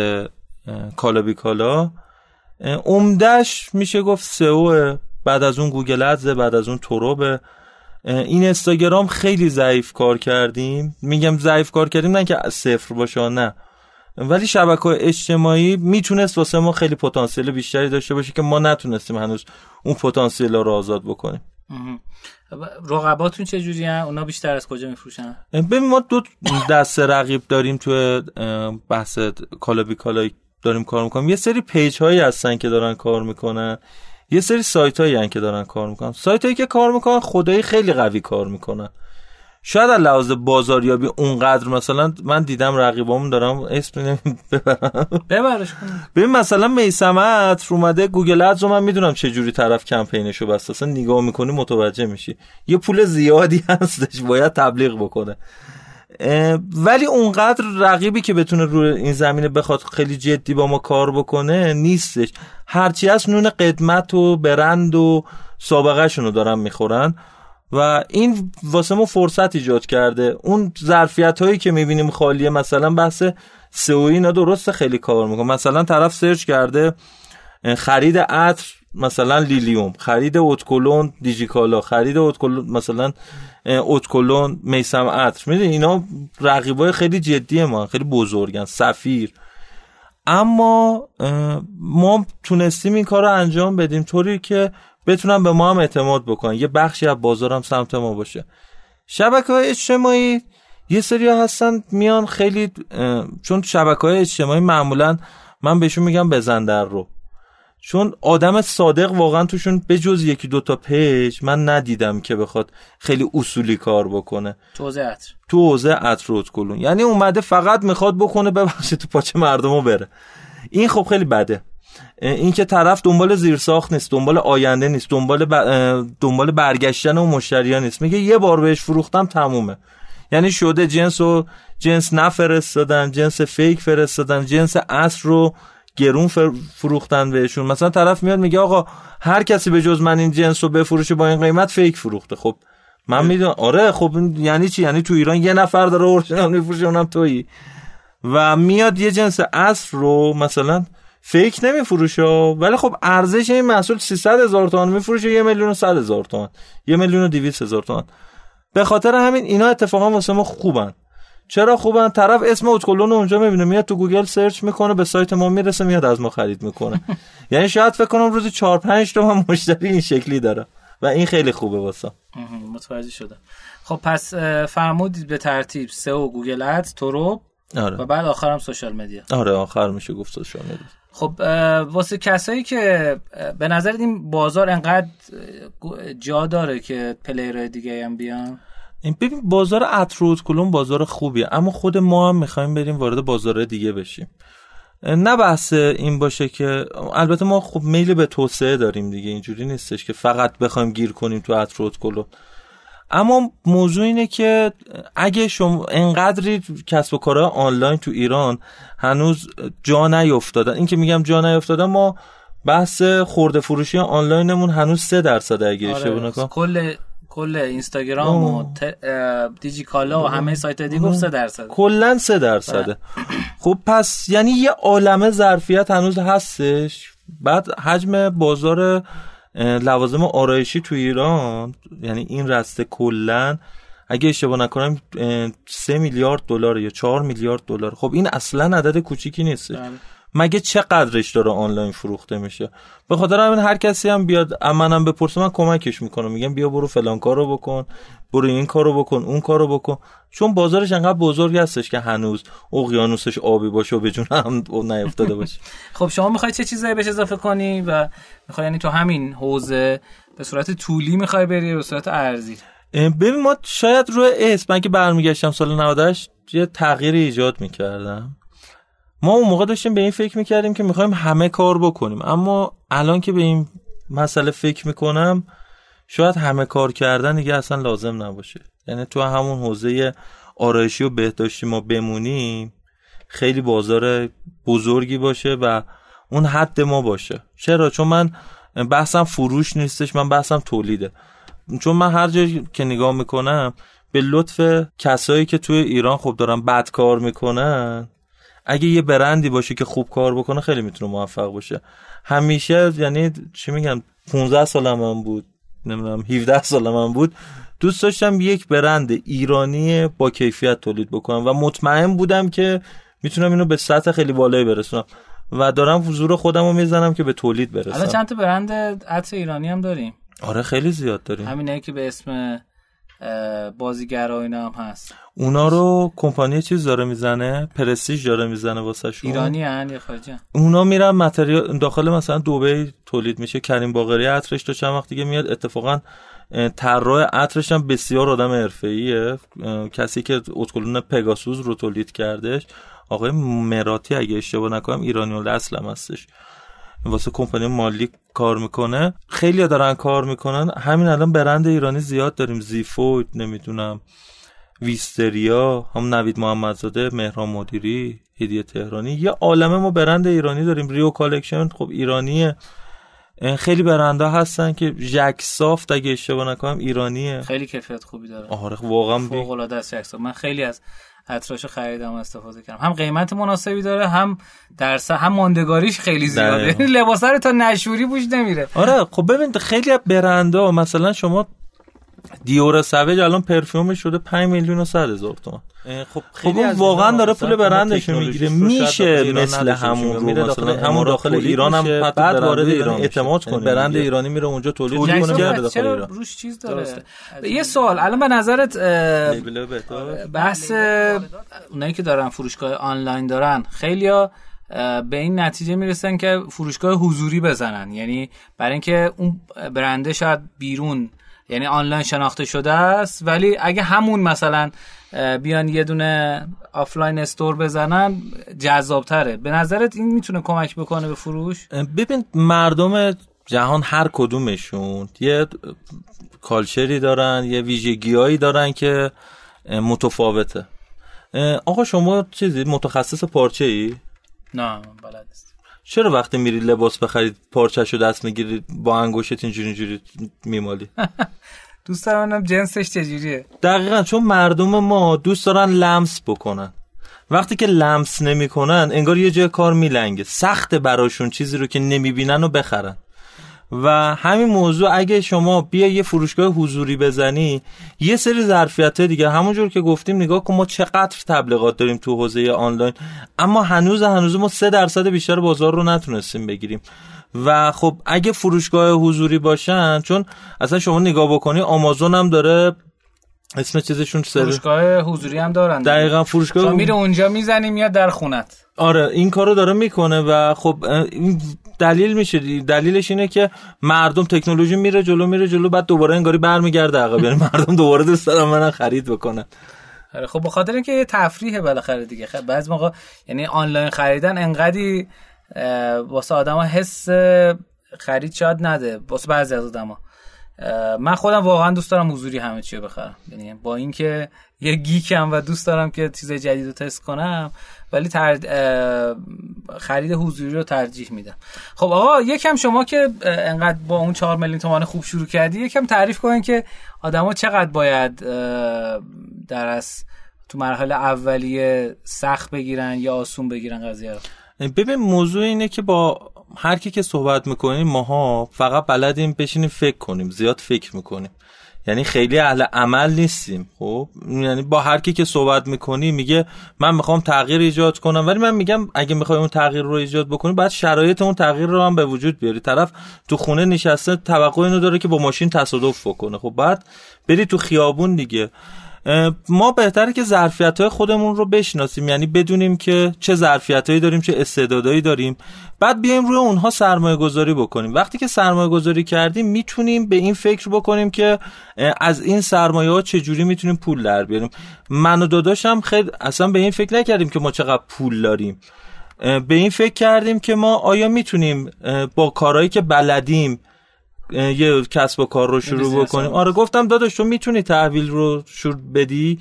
کالا بی کالا. عمدهش میشه گفت سئو بعد از اون Google Ads بعد از اون تربه اینستاگرام خیلی ضعیف کار کردیم. میگم ضعیف کار کردیم نه که صفر باشه نه. ولی شبکه اجتماعی می‌تونست واسه ما خیلی پتانسیل بیشتری داشته باشه که ما نتونستیم هنوز اون پتانسیل رو آزاد بکنیم. رقباتون چه جوری اونا بیشتر از کجا میفروشن؟ ببین ما دو دست رقیب داریم تو بحث کالا بی کالا داریم کار می‌کنیم. یه سری پیج هایی هستن که دارن کار می‌کنن. یه سری سایت هایی که دارن کار می‌کنن. سایت هایی که کار می‌کنن خدایی خیلی قوی کار می‌کنن. شاید از لحاظ بازاریابی اونقدر مثلا من دیدم رقیبامون دارم اسم ببرم. ببرش ببین مثلا میسمت اومده گوگل ادز رو من می‌دونم چه جوری طرف کمپینشو بس اصلا نگاه می‌کنی متوجه میشی. یه پول زیادی هستش باید تبلیغ بکنه. ولی اونقدر رقیبی که بتونه روی این زمینه بخواد خیلی جدی با ما کار بکنه نیستش. هرچی از نون قدمت و برند و سابقه شونو دارن می‌خورن. و این واسه ما فرصت ایجاد کرده. اون ظرفیت هایی که می‌بینیم خالیه مثلا بحث سئو اینا درسته خیلی کار می‌کنه. مثلا طرف سرچ کرده خرید عطر مثلا لیلیوم. خرید اوتکلون دیجیکالا. خرید اوتکلون مثلا اوتکلون میسم عطر. می‌دونی اینا رقیبای خیلی جدی ما خیلی بزرگن سفیر. اما ما تونستیم این کار رو انجام بدیم. طوری که بتونن به ما هم اعتماد بکنن. یه بخشی از بازارم سمت ما باشه. شبکه های اجتماعی یه سری هستن میان خیلی چون شبکه های اجتماعی معمولا من بهشون میگم بزن در رو. چون آدم صادق واقعا توشون به جز یکی دوتا پیج من ندیدم که بخواد خیلی اصولی کار بکنه. تو حوزه عطر. تو حوزه عطر کلون یعنی اومده فقط می‌خواد بکنه ببخشید تو پاچه مردمو بره. این خب خیلی بده. این که طرف دنبال زیرساخت نیست دنبال آینده نیست دنبال دنبال برگشتن و مشتریان نیست. میگه یه بار بهش فروختم تمومه. یعنی شده جنس و جنس نفرستادن جنس فیک فرستادن جنس اصر رو گرون فروختن بهشون. مثلا طرف میاد میگه آقا هر کسی به جز من این جنس رو بفروشه با این قیمت فیک فروخته. خب من می‌دونم. آره خب یعنی چی؟ یعنی تو ایران یه نفر داره اورجینال میفروشه اونم تویی. و میاد یه جنس اصر رو مثلا fake نمیفروشه ولی خب ارزش این محصول 300 هزار تومان میفروشه یه میلیون و 100 هزار تومان یه میلیون و 200 هزار تومان. به خاطر همین اینا اتفاقا واسه ما خوبن. چرا خوبن؟ طرف اسم ادکلن اونجا می‌بینه میاد تو گوگل سرچ می‌کنه به سایت ما می‌رسه میاد از ما خرید می‌کنه. یعنی شاید فکر کنم روزی 4 5 تا هم مشتری این شکلی داره. و این خیلی خوبه واسه. متوجه شدم. خب پس فرمودید به ترتیب سئو Google Ads ترب آره. و بعد آخرم social media. آره آخر میشه گفت social media. خب واسه کسایی که به نظر این بازار انقدر جا داره که player دیگه هم بیان؟ این ببین بازار عطر و ادکلن بازار خوبیه اما خود ما هم می‌خوایم بریم وارد بازار دیگه بشیم. نه بحث این باشه که البته ما خب میل به توسعه داریم دیگه اینجوری نیستش که فقط بخوایم گیر کنیم تو عطر و ادکلن اما موضوع اینه که اگه شما انقدری کسب و کارهای آنلاین تو ایران هنوز جا نیفتادن این که میگم جا نیفتادن ما بحث خورده فروشی آنلاینمون هنوز سه درصد اگه آره. کل کل اینستاگرام و دیجیکالا و همه سایت دیگه گفت 3 درصد. کلا 3 درصده. خب پس یعنی یه عالمه ظرفیت هنوز هستش. بعد حجم بازار لوازم آرایشی تو ایران یعنی این رسته کلا اگه اشتباه نکنم 3 میلیارد دلار یا 4 میلیارد دلار خب این اصلا عدد کوچیکی نیست. بله. مگه چقدرش داره آنلاین فروخته میشه؟ به خاطر همین هر کسی هم بیاد منم بپرسه من کمکش می‌کنم. میگم بیا برو فلان کارو بکن برو این کارو بکن اون کارو بکن. چون بازارش انقدر بزرگ هستش که هنوز اقیانوسش آبی باشه و به جون هم نیفتاده باشه. خب شما می‌خوای چه چیزایی بهش اضافه کنی؟ و می‌خوای یعنی تو همین حوزه به صورت طولی می‌خوای بری به صورت ارزی. ببین ما شاید روی اسم من که برمیگشتم سال 98 یه تغییری ایجاد می‌کردم. ما اون موقع داشتیم به این فکر می‌کردیم که می‌خوایم همه کار بکنیم. اما الان که به این مسئله فکر می‌کنم شاید همه کار کردن دیگه اصلا لازم نباشه. یعنی تو همون حوزه آرایشی و بهداشتی ما بمونیم خیلی بازار بزرگی باشه و اون حد ما باشه. چرا؟ چون من بحثم فروش نیستش من بحثم تولیده. چون من هر جایی که نگاه می‌کنم به لطف کسایی که توی ایران خب دارن بد کار می‌کنن اگه یه برندی باشه که خوب کار بکنه خیلی می‌تونه موفق باشه. همیشه یعنی چی میگم 15 سالم من بود نمی‌دونم 17 سالم من بود. دوست داشتم یک برند ایرانی با کیفیت تولید بکنم و مطمئن بودم که می‌تونم اینو به سطح خیلی بالایی برسونم و دارم زور خودم رو می‌زنم که به تولید برسم. حالا چند تا برند عطر ایرانی هم داریم؟ آره خیلی زیاد داریم. همینه که به اسم بازیگرا اینا هم هست. اونا رو کمپانی چیز داره می‌زنه؟ پرستیژ داره می‌زنه واسه شون ایرانی هن یا خارجی اونا میرن متریال داخل مثلا دبی تولید میشه. کریم باقری عطرش تو چند وقت دیگه میاد. اتفاقا طراح عطرش هم بسیار آدم حرفه‌ایه. کسی که ادکلن پگاسوس رو تولید کردش. آقای مراتی اگه اشتباه نکنم ایرانی اصل هم هستش. واسه کمپانی مارلی کار می‌کنه. خیلی دارن کار می‌کنن. همین الان برند ایرانی زیاد داریم. زیفود نمی‌دونم ویستریا هم نوید محمدزاده مهران مدیری هدیه تهرانی. یه عالمه ما برند ایرانی داریم. ریو Collection خب ایرانیه. خیلی برندا هستن که جک سافت اگه اشتباه نکنم ایرانیه. خیلی کیفیت خوبی داره. آره واقعا فوق العاده است جک من خیلی از عطراشو خریدم و استفاده کردم. هم قیمت مناسبی داره هم درس هم ماندگاریش خیلی زیاده. لباس رو تا نشوری بوش نمیره. آره خب ببین خیلی برنده مثلا شما دیور سویج الان پرفیومش شده 5 میلیون و 100 هزار تومان. خب خب واقعا داره پول برندش می‌گیره. میشه مثل همون رو مثلا همون داخل ایران هم بعد وارد ایران اعتماد کنه برند ایرانی میره اونجا تولید می‌کنه چرا روش چیز داره؟ یه سوال. الان به نظرت بحث اونایی که دارن فروشگاه آنلاین دارن خیلیا به این نتیجه می‌رسن که فروشگاه حضوری بزنن. یعنی برای اینکه اون برنده شاید بیرون یعنی آنلاین شناخته شده است. ولی اگه همون مثلا بیان یه دونه offline store بزنن جذابتره. به نظرت این می‌تونه کمک بکنه به فروش؟ ببین مردم جهان هر کدومشون یه کالچری دارن یه ویژگیهایی دارن که متفاوته. آقا شما چیزی متخصص پارچه ای؟ نه بلد چرا وقتی میری لباس بخرید پارچه‌شو دست می‌گیری با انگشت اینجوری اینجوری میمالی دوست دارم جنسش چجوریه. دقیقا چون مردم ما دوست دارن لمس بکنن. وقتی که لمس نمی‌کنن انگار یه جای کار میلنگه. سخت براشون چیزی رو که نمی‌بینن و بخرن. و همین موضوع اگه شما بیا یه فروشگاه حضوری بزنی یه سری ظرفیت دیگه همونجور که گفتیم نگاه کن ما چقدر تبلیغات داریم تو حوزه آنلاین اما هنوز هنوز ما سه درصد بیشتر بازار رو نتونستیم بگیریم. و خب اگه فروشگاه حضوری باشن چون اصلا شما نگاه بکنی آمازون هم داره اسم چیزشون سر... فروشگاه حضوری هم دارن دقیقا فروشگاه میره اونجا می‌زنی میاد در خونت. آره این کارو داره می‌کنه و خب این دلیل میشه دلیلش اینه که مردم تکنولوژی میره جلو میره جلو بعد دوباره انگاری برمیگرده عقب. یعنی مردم دوباره دوست دارن منن خرید بکنن. آره خب بخاطر اینکه یه تفریحه بالاخره دیگه. خب بعضی موقع یعنی آنلاین خریدن انقدی واسه آدما حس خرید شاید نده واسه بعضی از آدما. من خودم واقعا دوست دارم حضوری همه چی بخرم. یعنی با اینکه یه گیکم و دوست دارم که چیز جدید رو تست کنم ولی تر... خرید حضوری رو ترجیح میدم. خب آقا یکم شما که انقدر با اون چهار میلیون تومان خوب شروع کردی یکم تعریف کنین که آدما چقدر باید در از تو مرحله اولیه سخت بگیرن یا آسون بگیرن قضیه رو. ببین موضوع اینه که با هر کی که صحبت می‌کنیم ماها فقط بلدیم بشینیم فکر کنیم زیاد فکر می‌کنیم. یعنی خیلی اهل عمل نیستیم. خب یعنی با هر کی که صحبت می‌کنی میگه من می‌خوام تغییر ایجاد کنم ولی من میگم اگه می‌خوای اون تغییر رو ایجاد بکنی باید شرایط اون تغییر رو هم به وجود بیاری. طرف تو خونه نشسته توقع اینو داره که با ماشین تصادف بکنه. خب بعد بری تو خیابون دیگه. ما بهتره که ظرفیت های خودمون رو بشناسیم. یعنی بدونیم که چه ظرفیت هایی داریم چه استعدادهایی داریم. بعد بیایم روی اونها سرمایه گذاری بکنیم. وقتی که سرمایه گذاری کردیم می‌تونیم به این فکر بکنیم که از این سرمایه ها چجوری می‌تونیم پول در بیاریم. من و داداشم خیلی اصلا به این فکر نکردیم که ما چقدر پول داریم. به این فکر کردیم که ما آیا می‌تونیم با کارهایی که بلدیم یه کسب و کار رو شروع بکنیم. آره گفتم داداش تو می‌تونی تحویل رو شروع بدی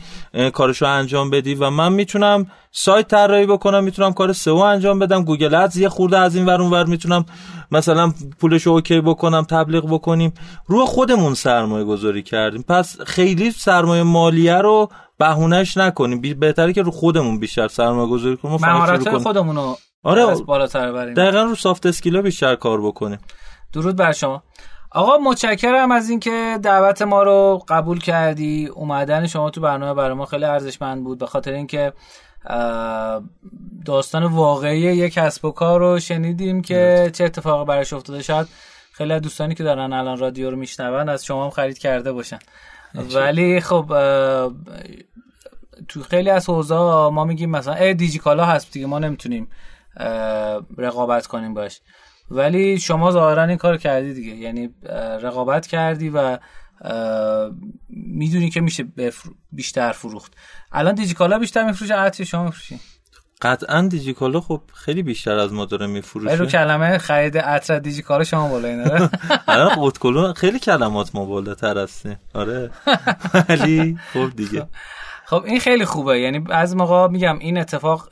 کارش رو انجام بدی و من می‌تونم سایت طراحی بکنم می‌تونم کار سئو انجام بدم. گوگل ادز یه خورده از این ور اون ور می‌تونم مثلا پولش اوکی بکنم تبلیغ بکنیم. رو خودمون سرمایه گذاری کردیم. پس خیلی سرمایه مالیه رو بهونهش نکنیم. بهتره که رو خودمون بیشتر سرمایه گذاری کنیم مهارت خودمون رو آره بالاتر بریم دقیقا رو سافت اسکیلا بیشتر کار بکنیم. درود بر شما. آقا متشکرم از اینکه دعوت ما رو قبول کردی. اومدن شما تو برنامه برای ما خیلی ارزشمند بود. به خاطر اینکه داستان واقعی یک کسب و کار رو شنیدیم که چه اتفاقی براش افتاده. شاید خیلی از دوستانی که دارن الان رادیو رو میشنون از شما هم خرید کرده باشن. ولی خب تو خیلی از حوزه ما میگیم مثلا ای دیجیکالا هست دیگه. ما نمی‌تونیم رقابت کنیم باش. ولی شما ظاهرا این کار کردی دیگه. یعنی رقابت کردی و می‌دونی که میشه بیشتر فروخت. الان دیجیکالا بیشتر میفروشه؟ عطر شما میفروشی؟ قطعا دیجیکالا خب خیلی بیشتر از ما داره میفروشه. رو کلمه خرید عطر دیجیکالا شما بالا اینه آره خیلی کلمات ما بالاتر هستیم آره. ولی خب دیگه. خب این خیلی خوبه. یعنی از موقع میگم این اتفاق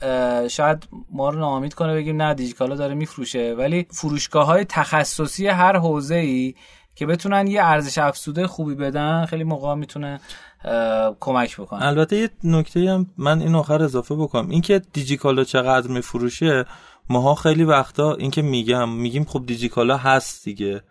شاید ما رو ناامید کنه بگیم نه دیجیکالا داره میفروشه. ولی فروشگاه های تخصصی هر حوزه ای که بتونن یه ارزش افزوده خوبی بدن خیلی موقع می‌تونه کمک بکنه. البته یه نکته هم من این آخر اضافه بکنم. اینکه دیجیکالا چقدر میفروشه ماها خیلی وقتا اینکه میگم میگیم خب دیجیکالا هست دیگه.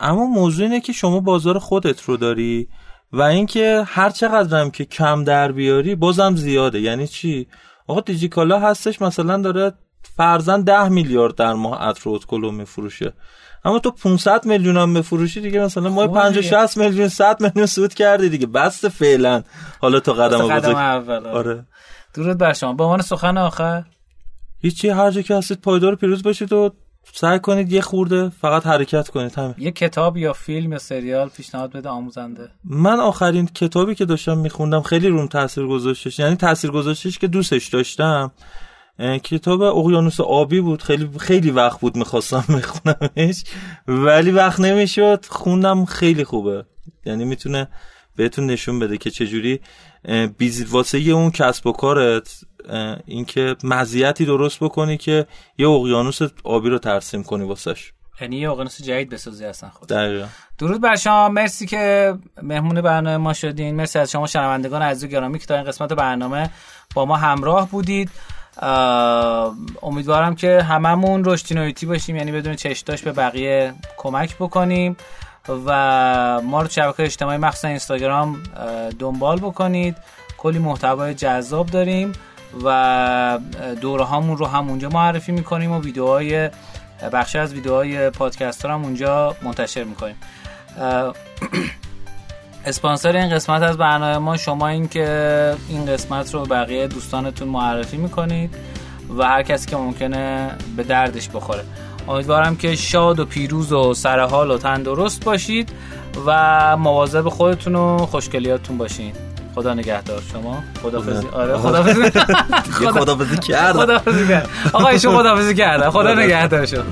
اما موضوع اینه که شما بازار خودت رو داری. و اینکه هر چقدر هم که کم در بیاری بازم زیاده. یعنی چی؟ آقا دیجیکالا هستش مثلا داره فرزن ده میلیارد در ماه اتروت کلو میفروشه. اما تو 500 میلیون هم بفروشی دیگه مثلا ما 50 60 میلیون 100 میلیون سود کردی دیگه. بس فعلا. حالا تو قدم بزرگ. اول. آره. درود بر شما. به عنوان سخن آخر. هیچی هر جا که هستید پایدار پیروز باشید و سعی کنید یه خورده فقط حرکت کنید همین. یه کتاب یا فیلم یا سریال پیشنهاد بده آموزنده. من آخرین کتابی که داشتم میخوندم خیلی روم تاثیر گذاشتش یعنی تاثیر گذاشتش که دوستش داشتم کتاب اقیانوس آبی بود خیلی خیلی وقت بود می‌خواستم بخونمش ولی وقت نمی‌شد خوندم خیلی خوبه. یعنی می‌تونه بهتون نشون بده که چجوری بیزید واسه اون کسب و کارت اینکه مزیتی درست بکنی که یه اقیانوس آبی رو ترسیم کنی واسش. یعنی یه اقیانوس جدید بسازی اصلا خود دقیقا. درود بر شما. مرسی که مهمون برنامه ما شدین. مرسی از شما شنوندگان عزیز گرامی که تا این قسمت برنامه با ما همراه بودید. امیدوارم که هممون رشدینویتی باشیم. یعنی بدون چشتاش به بقیه کمک بکنیم و ما رو شبکه اجتماعی مخصوصا اینستاگرام دنبال بکنید. کلی محتوای جذاب داریم. و دوره هامون رو هم اونجا معرفی می‌کنیم و ویدیوهای بخشی از ویدیوهای پادکست هم اونجا منتشر می‌کنیم. اسپانسر این قسمت از برنامه ما شما این که این قسمت رو بقیه دوستانتون معرفی می‌کنید و هر کسی که ممکنه به دردش بخوره. امیدوارم که شاد و پیروز و سرحال و تندرست باشید و مواظب خودتون و خوشگلیاتون باشین. خدا نگهدار شما. خدافظی آره خدافظی خدافظی کردم. خدافظی کردم. آقا ایشون خدافظی کردم خدا نگهدار شما.